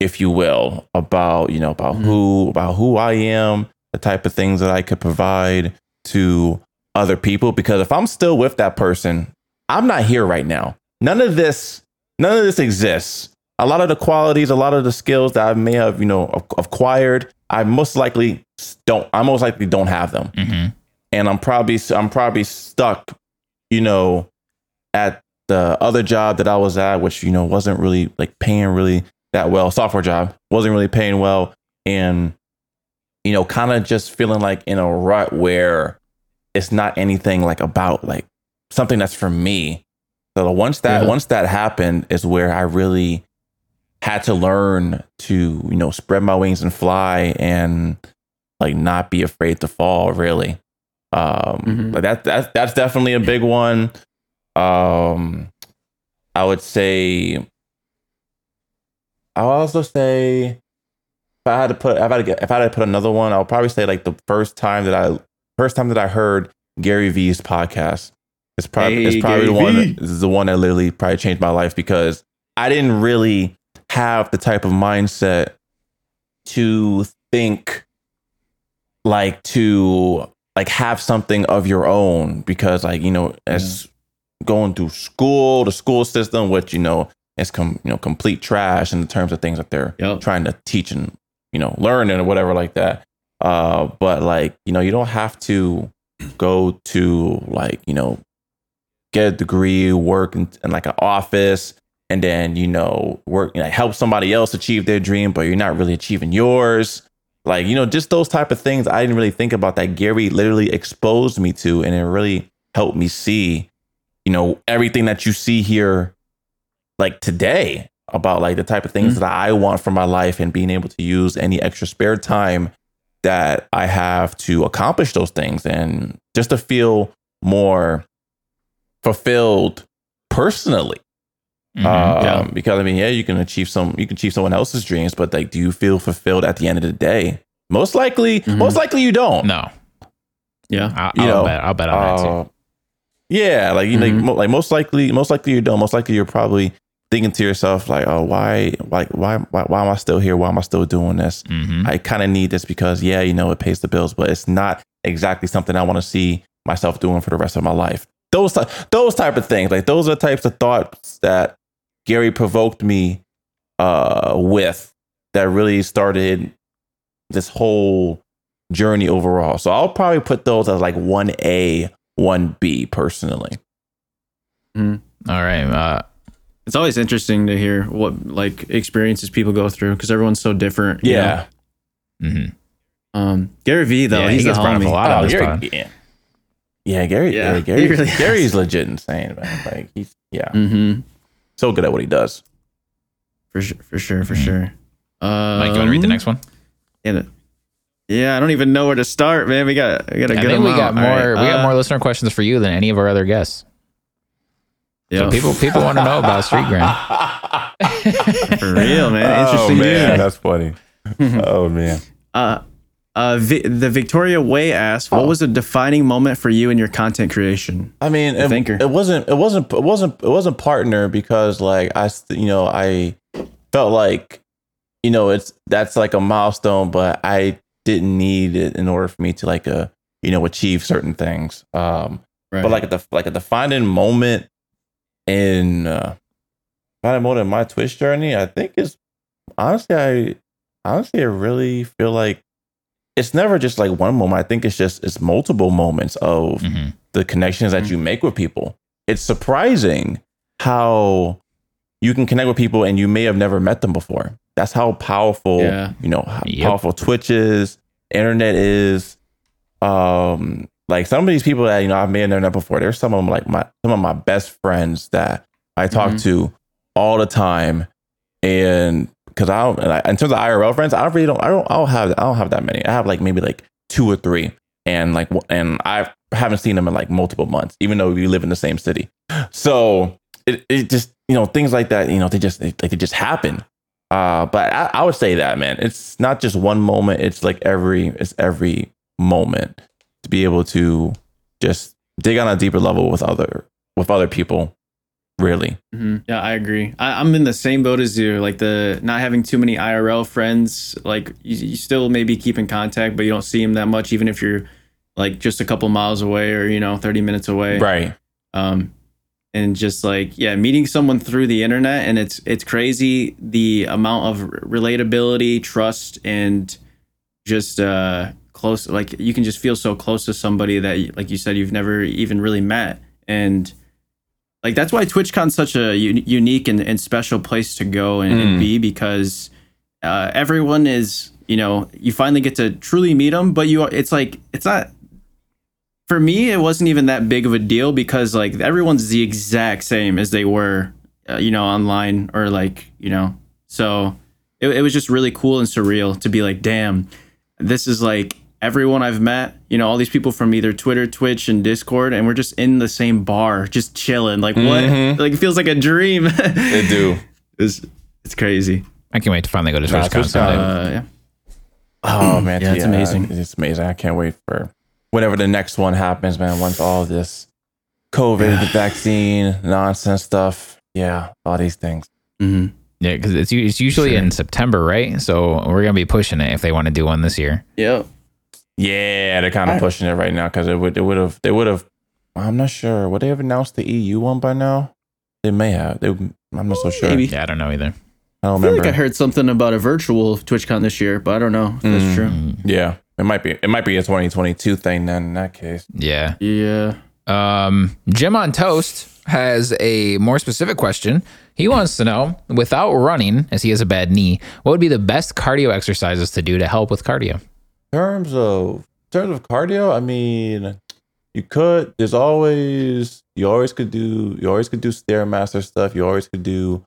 if you will, about, you know, about Mhm. who about who I am, the type of things that I could provide to other people because if I'm still with that person, I'm not here right now. None of this none of this exists. A lot of the qualities, a lot of the skills that I may have, you know, acquired, I most likely don't I most likely don't have them hmm and I'm probably I'm probably stuck, you know, at the other job that I was at, which you know wasn't really like paying really that well, software job wasn't really paying well, and you know, kind of just feeling like in a rut where it's not anything like about like something that's for me. So once that Yeah. once that happened is where I really had to learn to you know spread my wings and fly and like not be afraid to fall really um Mhm. like that that's that's definitely a big one um i would say i'll also say if i had to put if i had to, get, if I had to put another one i'll probably say like the first time that i first time that i heard gary vee's podcast it's probably it's Hey, probably the one that, is the one that literally probably changed my life because i didn't really have the type of mindset to think like to like have something of your own because like you know as going through school the school system which you know is com- you know complete trash in terms of things that they're Yep. trying to teach and you know learn and whatever like that. Uh but like you know you don't have to go to like you know get a degree work in, in like an office and then you know work you know, help somebody else achieve their dream but you're not really achieving yours. Like you know just those type of things i didn't really think about that. Gary literally exposed me to and it really helped me see you know everything that you see here like today about like the type of things Mhm. that i want for my life and being able to use any extra spare time that i have to accomplish those things and just to feel more fulfilled personally Mhm. um, Yeah. because I mean, yeah, you can achieve some, you can achieve someone else's dreams, but like, do you feel fulfilled at the end of the day? Most likely, Mhm. most likely you don't. no, Yeah. I'll, You I'll know, bet. I'll bet on that too. Yeah, like you Mhm. like, like most likely, most likely you don't. Most likely you're probably thinking to yourself like, oh, why, like, why, why, why am I still here? Why am I still doing this? hmm I kind of need this because yeah, you know, it pays the bills, but it's not exactly something I want to see myself doing for the rest of my life. Those those type of things, like those are the types of thoughts that Gary provoked me uh, with that really started this whole journey overall. So I'll probably put those as like one A, one B personally. All right. Uh, It's always interesting to hear what like experiences people go through because everyone's so different. you Yeah, mhm. Um, Gary Vee though, Yeah, he he's gets a brought a homie. lot. on Oh, this Gary, pod. yeah, yeah, Gary, Yeah, yeah, Gary, really has. Gary's legit insane, man. Like he's yeah, Mm-hmm. so good at what he does. For sure. For sure. For Mhm. sure. Um, Mike, you want to read the next one? Yeah, yeah, I don't even know where to start, man. We got, we got to I get think we got more. right, we got uh, more listener questions for you than any of our other guests. So yeah, people people want to know about Street Gram. for real, man. oh Interesting man, dude. that's funny. oh man. Uh, uh, Vi- the Victoria Way asked, "What Oh. was a defining moment for you in your content creation?" I mean, it, thinker. it wasn't. It wasn't. It wasn't. It wasn't partner because like I, you know, I felt like, you know, it's that's like a milestone, but I didn't need it in order for me to like uh you know achieve certain things. Um, Right. but like at the like a defining moment in uh defining moment in my Twitch journey, I think is honestly I honestly I really feel like it's never just like one moment. I think it's just it's multiple moments of hmm the connections that you make with people. It's surprising how you can connect with people and you may have never met them before. That's how powerful, Yeah. you know, how Yep. powerful Twitch is, internet is. Um, like some of these people that you know I may have never met before. There's some of them like my some of my best friends that I talk Mhm. to all the time, and because I don't, I, in terms of IRL friends, I really don't, I don't, I don't have, I don't have that many. I have like maybe like two or three, and like, and I haven't seen them in like multiple months, even though we live in the same city. So it, it just, you know, things like that, you know, they just, they, like, they just happen. Uh, but I, I would say that, man, it's not just one moment. It's like every, it's every moment to be able to just dig on a deeper level with other, with other people. Really. hmm Yeah, I agree. I, I'm in the same boat as you. Like the not having too many IRL friends. Like you, you still maybe keep in contact, but you don't see them that much, even if you're like just a couple miles away or you know 30 minutes away. Right. um and just like yeah meeting someone through the internet and it's it's crazy the amount of relatability trust and just uh close like you can just feel so close to somebody that like you said you've never even really met and like that's why TwitchCon's such a u- unique and, and special place to go and, and be because uh, everyone is you know you finally get to truly meet them, but you it's like it's not. For me, it wasn't even that big of a deal because like everyone's the exact same as they were, uh, you know, online or like you know. So it, it was just really cool and surreal to be like, damn, this is like everyone I've met, you know, all these people from either Twitter, Twitch, and Discord, and we're just in the same bar, just chilling. Like what? Like it feels like a dream. it do. it's, it's crazy. I can't wait to finally go to Nah, TwitchCon. TwitchCon. Uh, yeah. Oh man, Yeah, it's amazing. It's amazing. I can't wait for whenever the next one happens, man. Once all this COVID, the vaccine, nonsense stuff, yeah, all these things. hmm yeah, because it's it's usually in September, right? So we're gonna be pushing it if they want to do one this year. Yeah. Yeah, they're kind of pushing it right now because it would, it would have, they would have. I'm not sure. Would they have announced the EU one by now? They may have. They, I'm not so sure. Maybe. Yeah, I don't know either. I don't I feel remember. like I heard something about a virtual TwitchCon this year, but I don't know if that's Mm. true. yeah, it might be. It might be a 2022 thing then. In that case, Yeah. Yeah. Um, Jim on Toast has a more specific question. He wants to know, without running, as he has a bad knee, what would be the best cardio exercises to do to help with cardio? in terms of in terms of cardio, I mean, you could. There's always you always could do you always could do stairmaster stuff. You always could do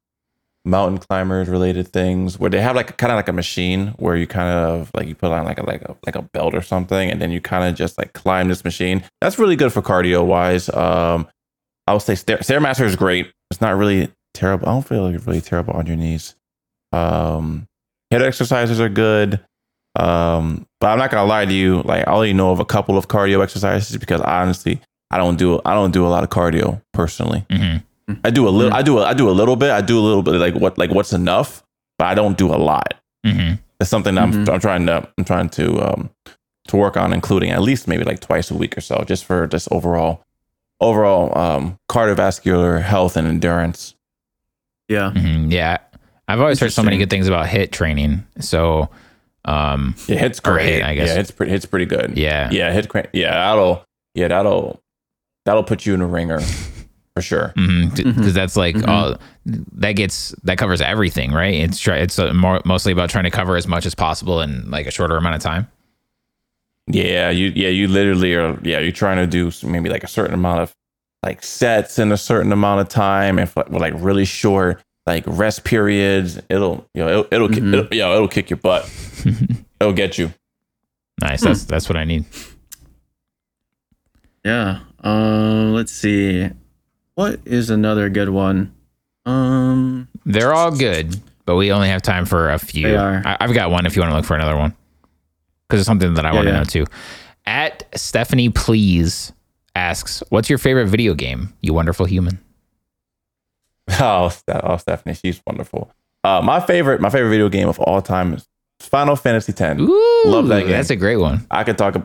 mountain climbers related things where they have like kind of like a machine where you kind of like you put on like a like a like a belt or something and then you kind of just like climb this machine. That's really good for cardio wise. Um, I would say stair stairmaster is great. It's not really terrible. I don't feel like really terrible on your knees. Um, head exercises are good. Um, but I'm not gonna lie to you. Like I only know of a couple of cardio exercises because honestly, I don't do I don't do a lot of cardio personally. hmm I do a little. I do. A, I do a little bit. I do a little bit. Like what? Like what's enough? But I don't do a lot. hmm It's something that I'm, Mhm. I'm trying to. I'm trying to um to work on, including at least maybe like twice a week or so, just for just overall overall um cardiovascular health and endurance. Yeah. hmm Yeah. I've always heard so many good things about HIIT training. So, um, Yeah, hits Or great. hit, I guess. Yeah, it's pretty. Hits pretty good. yeah. yeah, hit. Yeah, that'll. Yeah, that'll. That'll put you in a ringer for sure. because Mhm. that's like Mhm. all that gets that covers everything, right? It's try, it's uh, more, mostly about trying to cover as much as possible in like a shorter amount of time. Yeah, you yeah, you literally are yeah, you're trying to do maybe like a certain amount of like sets in a certain amount of time and with like really short like rest periods. It'll you know it'll it'll, ki- Mhm. it'll yeah, it'll kick your butt. It'll get you. nice. That's that's what I need. Yeah. Um, let's see. What is another good one? Um, They're all good, but we only have time for a few. They are. I, I've got one if you want to look for another one, because it's something that I want to yeah. know too. At Stephanie, please asks, "What's your favorite video game? You wonderful human." Oh, oh Stephanie, she's wonderful. Uh, my favorite my favorite video game of all time is Final Fantasy X. Ooh, Love that game. That's a great one. I could talk.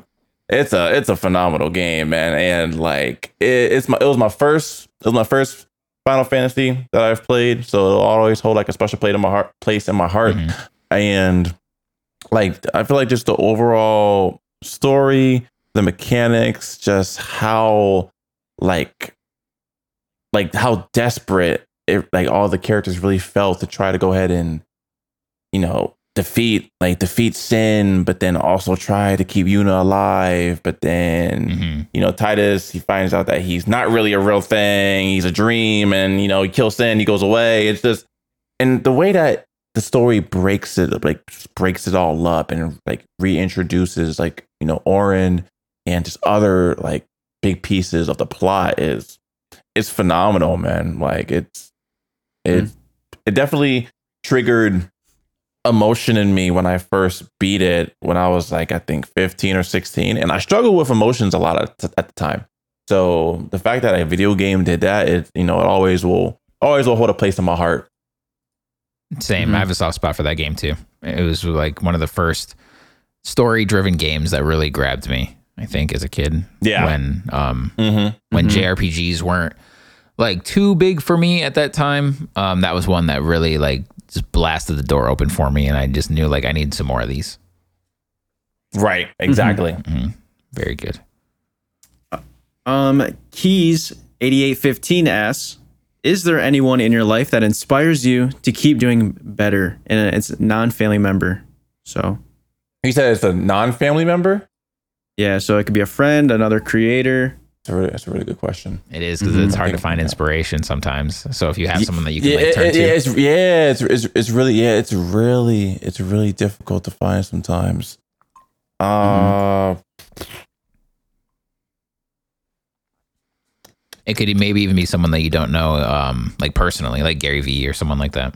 It's a it's a phenomenal game, man, and like it, it's my it was my first it was my first Final Fantasy that I've played, so it'll always hold like a special place in my heart place in my heart, Mhm. and like I feel like just the overall story, the mechanics, just how like like how desperate it like all the characters really felt to try to go ahead and you know defeat like defeat sin but then also try to keep Yuna alive but then Mhm. you know Tidus he finds out that he's not really a real thing he's a dream and you know he kills sin he goes away. It's just and the way that the story breaks it like breaks it all up and like reintroduces like you know Auron and just other like big pieces of the plot is it's phenomenal man. Like it's it it definitely triggered emotion in me when I first beat it when I was like I think 15 or 16 and I struggled with emotions a lot at, at the time. So the fact that a video game did that it you know it always will always will hold a place in my heart. Same. Mhm. I have a soft spot for that game too. It was like one of the first story-driven games that really grabbed me. I think as a kid, Yeah. when um Mm-hmm. when Mhm. JRPGs weren't like too big for me at that time, um that was one that really like just blasted the door open for me, and I just knew like I need some more of these. Right, exactly. Mhm. Very good. um, Keys eighty eight fifteen asks, is there anyone in your life that inspires you to keep doing better? And it's a non-family member. So He said it's a non-family member. yeah, so it could be a friend, another creator. That's a really, that's a really good question. It is because Mhm. it's hard to find inspiration sometimes. So if you have someone that you can yeah, like turn it- to, yeah, it's, yeah, it's, it's it's really yeah, it's really it's really difficult to find sometimes. Uh, it could maybe even be someone that you don't know, um, like personally, like Gary Vee or someone like that.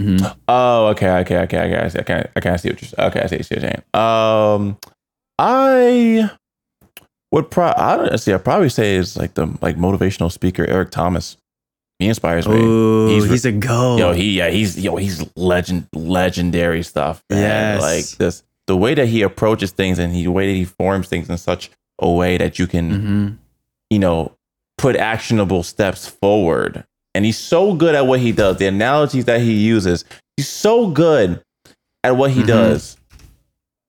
Mhm. oh, okay, okay, okay, okay. I see, okay, I kind see what you're. Okay, I see what you're saying. Um, I would pro. I don't see. I probably say is like the like motivational speaker Eric Thomas. He inspires me. Oh, He's he's, a go. Yo, he yeah, he's yo, he's legend legendary stuff. Yes. Like this the way that he approaches things and he, the way that he forms things in such a way that you can, hmm you know, put actionable steps forward. And he's so good at what he does. The analogies that he uses, he's so good at what he Mhm. does.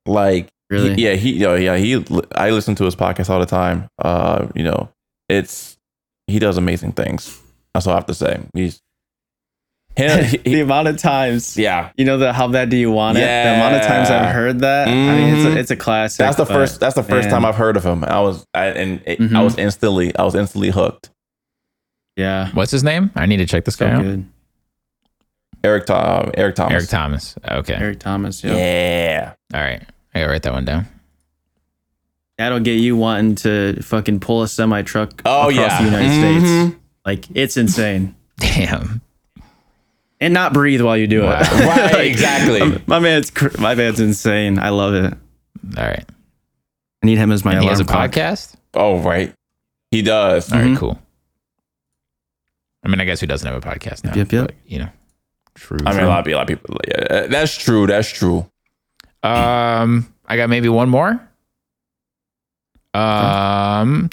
Like Really? he- yeah, he yo, yeah, he I listen to his podcast all the time. Uh, you know, it's he does amazing things. That's all I have to say. He's him, he- the amount of times, yeah. you know, the how bad do you want it? The amount of times I've heard that. I mean, it's a, it's a classic. That's the but- first. That's the first man. time I've heard of him. I was, I, and it, I Mhm. was instantly, I was instantly hooked. Yeah. What's his name? I need to check this So guy out. Eric, Tom, Eric Thomas. Eric Thomas. Okay. Eric Thomas. Yeah. Yeah. All right. I gotta write that one down. That'll get you wanting to fucking pull a semi truck Oh across yeah. the United Mhm. States. Like it's insane. Damn. And not breathe while you do Wow. it. Right, Like, exactly. My man's cr- my man's insane. I love it. All right. I need him as my And he has a clock. podcast. Oh right. He does. All right. Mhm. Cool. I mean, I guess who doesn't have a podcast now? Yep, yep. But, you know. True. I mean, a lot of people. A lot of people. Yeah, that's true. That's true. Um, I got maybe one more. Um,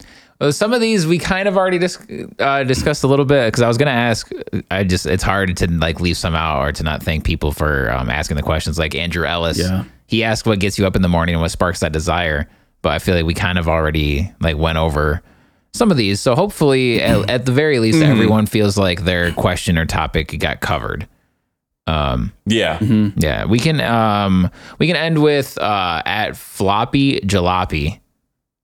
some of these we kind of already dis- uh, discussed a little bit because I was gonna ask. I just it's hard to like leave some out or to not thank people for um, asking the questions. Like Andrew Ellis, Yeah. he asked what gets you up in the morning and what sparks that desire. But I feel like we kind of already like went over some of these. So hopefully, at, at the very least, everyone feels like their question or topic got covered. Um, Yeah. yeah, we can um we can end with uh at floppy jalopy.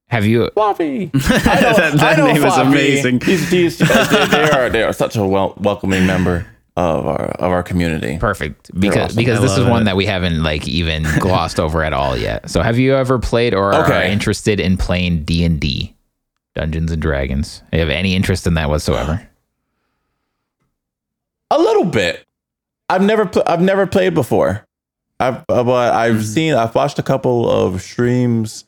Have you Floppy. that that name is amazing. He's, he's, they, they are they are such a wel- welcoming member of our of our community. perfect because awesome. because I this is love one it. that we haven't like even glossed over at all yet. So have you ever played or are Okay. interested in playing D and D, Dungeons and Dragons? Do you have any interest in that whatsoever? A little bit. I've never pl- I've never played before. I've uh, but I've seen I've watched a couple of streams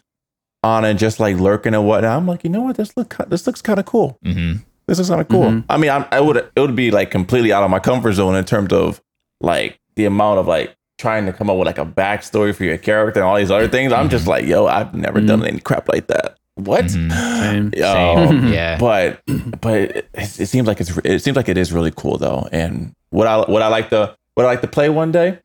on it, just like lurking and whatnot. I'm like, you know what? This look this looks kind of cool. hmm This looks kind of cool. Mhm. I mean, I'm, I would it would be like completely out of my comfort zone in terms of like the amount of like trying to come up with like a backstory for your character and all these other things. I'm just like, yo, I've never done any crap like that. What? Mhm. Same. Yo, Same. yeah. but but it, it seems like it's it seems like it is really cool though. And what I would I like to would I like to play one day?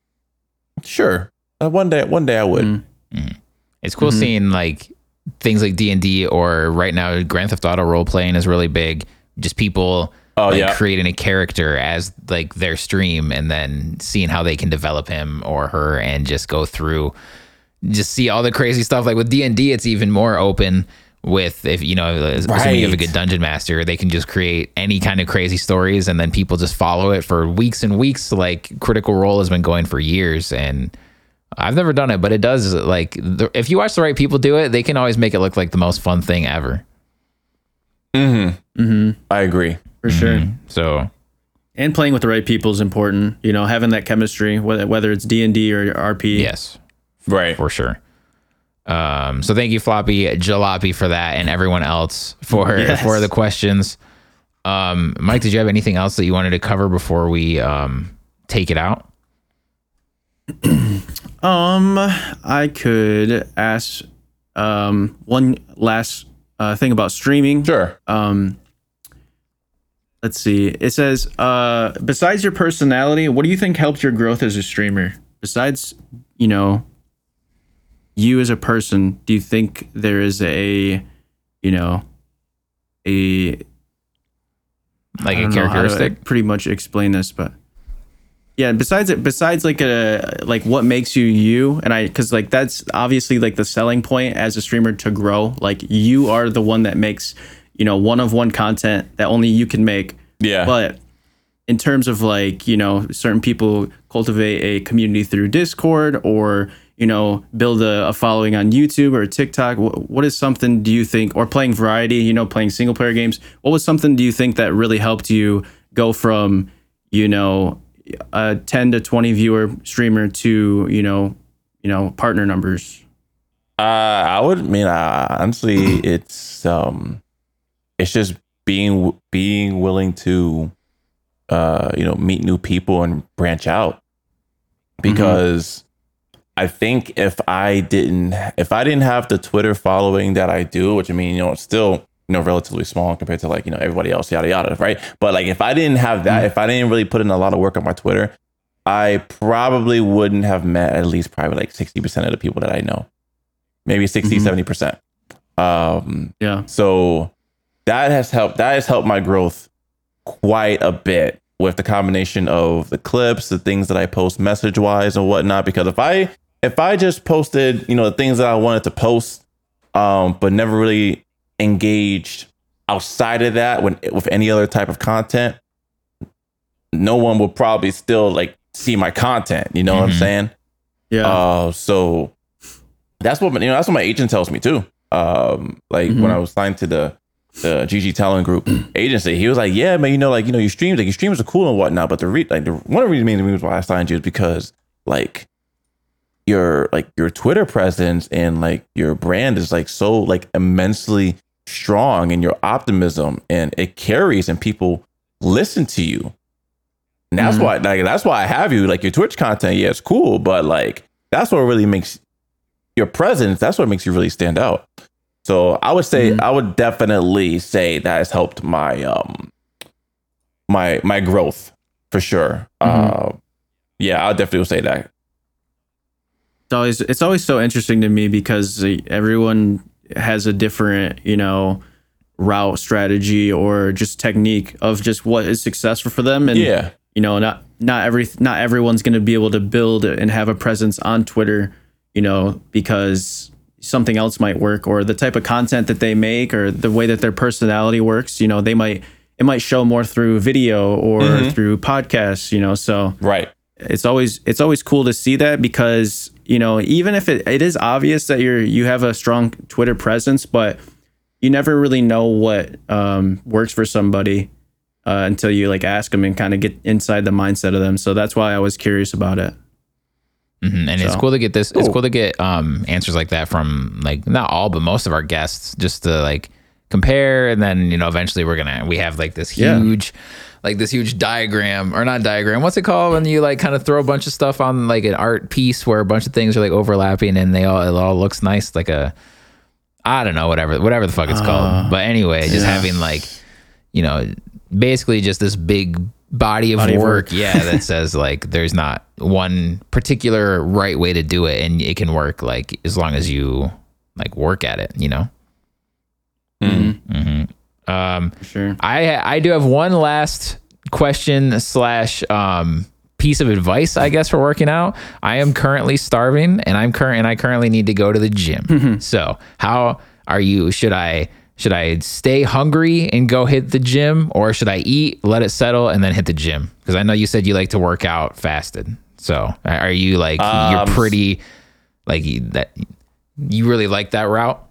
Sure, uh, one day one day I would. Mm. It's cool Mhm. seeing like things like D and D or right now Grand Theft Auto role playing is really big. Just people Oh like yeah, creating a character as like their stream and then seeing how they can develop him or her and just go through just see all the crazy stuff like with D&D it's even more open with if you know assuming you have a good dungeon master they can just create any kind of crazy stories and then people just follow it for weeks and weeks like critical role has been going for years and I've never done it but it does like the, if you watch the right people do it they can always make it look like the most fun thing ever hmm hmm I agree. For sure. so And playing with the right people is important. You know, having that chemistry, whether whether it's D and D or RP. yes Right. for sure. Um, so thank you, Floppy Jalopy, for that, and everyone else for Yes. for the questions. Um, Mike, did you have anything else that you wanted to cover before we um, take it out? Um, I could ask um one last uh, thing about streaming. Sure. Um, let's see. It says, uh, besides your personality, what do you think helped your growth as a streamer? Besides, you know, you as a person, do you think there is a, you know, a like a don't know how to, characteristic? pretty much explain this, but yeah. Besides it, besides like a like what makes you you, and I because like that's obviously like the selling point as a streamer to grow. Like you are the one that makes you know one of one content that only you can make. Yeah. But in terms of like you know certain people cultivate a community through Discord or you know build a, a following on YouTube or TikTok. What, what is something do you think or playing variety? You know, playing single player games. What was something do you think that really helped you go from you know a 10 to 20 viewer streamer to you know you know partner numbers? Uh, I would I mean uh, honestly, it's um, it's just being being willing to, uh, you know, meet new people and branch out. Because I think if I didn't if I didn't have the Twitter following that I do, which I mean, you know, it's still you know relatively small compared to like you know everybody else, yada yada, right? But like if I didn't have that, if I didn't really put in a lot of work on my Twitter, I probably wouldn't have met at least probably like sixty percent of the people that I know maybe 60 Mhm. 70 percent um Yeah. so that has helped that has helped my growth quite a bit with the combination of the clips the things that i post message wise and whatnot because if i if i just posted you know the things that i wanted to post um but never really engaged outside of that when with any other type of content no one will probably still like see my content you know what i'm Mhm. saying Yeah. uh, so that's what you know. That's what my agent tells me too. Um, like Mhm. when I was signed to the the GG Talent Group agency, he was like, "Yeah, man, you know, like you know, your streams, like your streams are cool and whatnot, but the re- like the one of the main reasons why I signed you is because like your like your Twitter presence and like your brand is like so like immensely strong and your optimism and it carries and people listen to you. And that's Mhm. why like that's why I have you. Like your Twitch content, yeah, it's cool, but like that's what really makes your presence, that's what makes you really stand out. So I would say Mhm. I would definitely say that has helped my um my my growth for sure. Mhm. Uh yeah, I definitely would say that. It's always it's always so interesting to me because everyone has a different you know route strategy or just technique of just what is successful for them and yeah. you know not not every not everyone's going to be able to build and have a presence on Twitter you know because something else might work or the type of content that they make or the way that their personality works you know they might it might show more through video or Mhm. through podcasts you know so Right. it's always it's always cool to see that because you know even if it, it is obvious that you're you have a strong twitter presence but you never really know what um, works for somebody uh, until you like ask them and kind of get inside the mindset of them so that's why i was curious about it hmm And it's cool to get this. It's Cool. cool to get um, answers like that from like not all, but most of our guests, just to like compare, and then you know eventually we're gonna we have like this Yeah. huge, like this huge diagram or not diagram. What's it called when you like kind of throw a bunch of stuff on like an art piece where a bunch of things are like overlapping and they all it all looks nice, like a I don't know whatever whatever the fuck it's Uh, called. But anyway, just yeah. having like you know basically just this big body of Body work, work. yeah that says like there's not one particular right way to do it and it can work like as long as you like work at it you know Mhm. hmm um sure. I i do have one last question slash um piece of advice i guess for working out. I am currently starving and i'm current and i currently need to go to the gym. So how are you should i should i stay hungry and go hit the gym or should i eat let it settle and then hit the gym? Because i know you said you like to work out fasted. So are you like you're Um, pretty like that you really like that route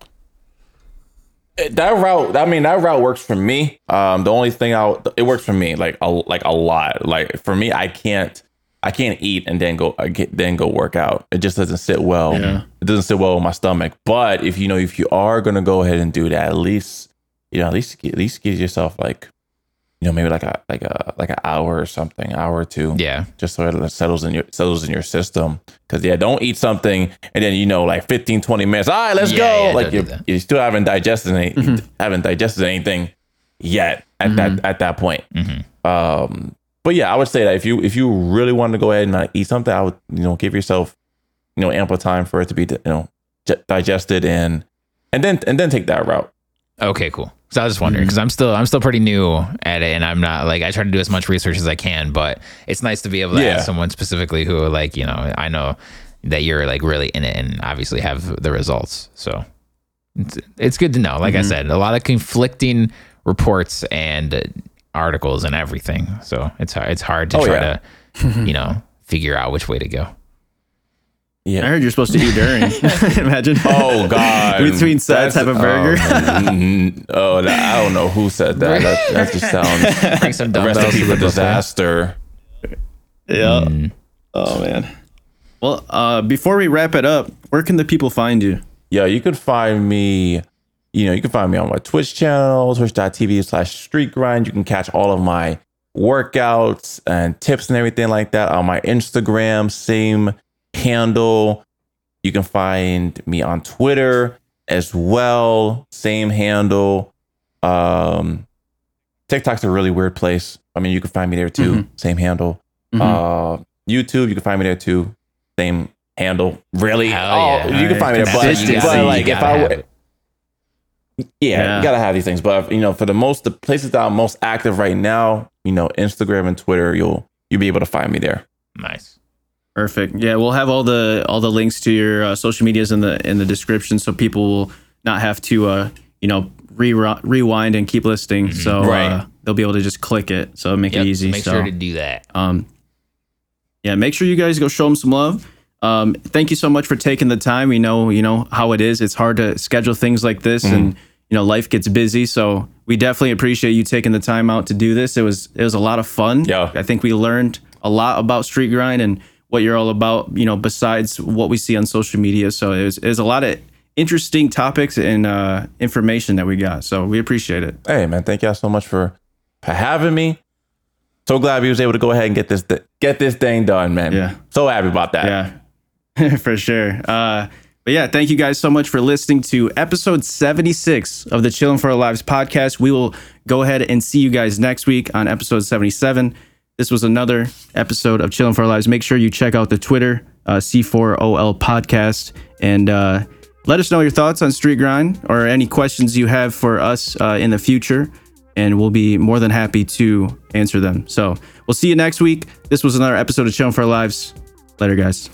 that route i mean that route works for me. Um the only thing i it works for me like a like a lot. Like for me i can't i can't eat and then go I get, then go work out. It just doesn't sit well. Yeah. it doesn't sit well with my stomach. But if you know if you are gonna go ahead and do that at least you know at least at least give yourself like you know maybe like a like a like an hour or something hour or two yeah just so it settles in your settles in your system. Because yeah, don't eat something and then you know like 15, 20 minutes. All right, let's Yeah, go. yeah, like you that. you still haven't digested any, haven't digested anything yet at that at that point. Mhm. Um, but yeah, I would say that if you if you really want to go ahead and uh, eat something, I would you know give yourself you know ample time for it to be you know di- digested and and then and then take that route. Okay, cool. So I was just wondering mm-hmm. because I'm still I'm still pretty new at it, and I'm not like I try to do as much research as I can. But it's nice to be able to Yeah. ask someone specifically who like you know I know that you're like really in it and obviously have the results. So it's, it's good to know. Like I mm-hmm. said, a lot of conflicting reports and articles and everything. So it's hard it's hard to Oh, try yeah. to you know figure out which way to go. I heard you're supposed to eat during. Imagine. Oh God! Between sets, have a burger. Oh, oh, that- I don't know who said that. That, that just sounds Bring some a dumbbells recipe for disaster. Yeah. Mm. Oh man. Well, uh, before we wrap it up, where can the people find you? Yeah, you could find me. You know, you can find me on my Twitch channel, twitch.tv slash street grind. You can catch all of my workouts and tips and everything like that on my Instagram, same handle. You can find me on Twitter as well, same handle. Um, TikTok's a really weird place. I mean, you can find me there too, same handle. Mhm. Uh, YouTube, you can find me there too, same handle. Really? Hell Oh, yeah. you can find me there, but, but like You if gotta I have were, yeah, Yeah. you gotta have these things. But you know, for the most, the places that I'm most active right now, you know, Instagram and Twitter, you'll you'll be able to find me there. nice. Perfect. Yeah, we'll have all the all the links to your uh, social medias in the in the description, so people will not have to uh, you know re- rewind and keep listening. So Right. uh, they'll be able to just click it. So make Yep, it easy. Make so. sure to do that. um, yeah, make sure you guys go show them some love. Um, thank you so much for taking the time. We know, you know how it is. It's hard to schedule things like this, and you know life gets busy. So we definitely appreciate you taking the time out to do this. It was it was a lot of fun. Yeah. I think we learned a lot about street grind and what you're all about. You know, besides what we see on social media. So it's it a lot of interesting topics and uh, information that we got. So we appreciate it. Hey man, thank y'all so much for for having me. So glad we was able to go ahead and get this th- get this thing done, man. Yeah. So happy about that. Yeah, for sure. Uh, but yeah, thank you guys so much for listening to episode 76 of the Chilling for Our Lives podcast. We will go ahead and see you guys next week on episode 77. This was another episode of Chilling for Our Lives. Make sure you check out the Twitter, uh, C4OL podcast, and uh, let us know your thoughts on Street Grind or any questions you have for us uh, in the future. And we'll be more than happy to answer them. So we'll see you next week. This was another episode of Chilling for Our Lives. Later, guys.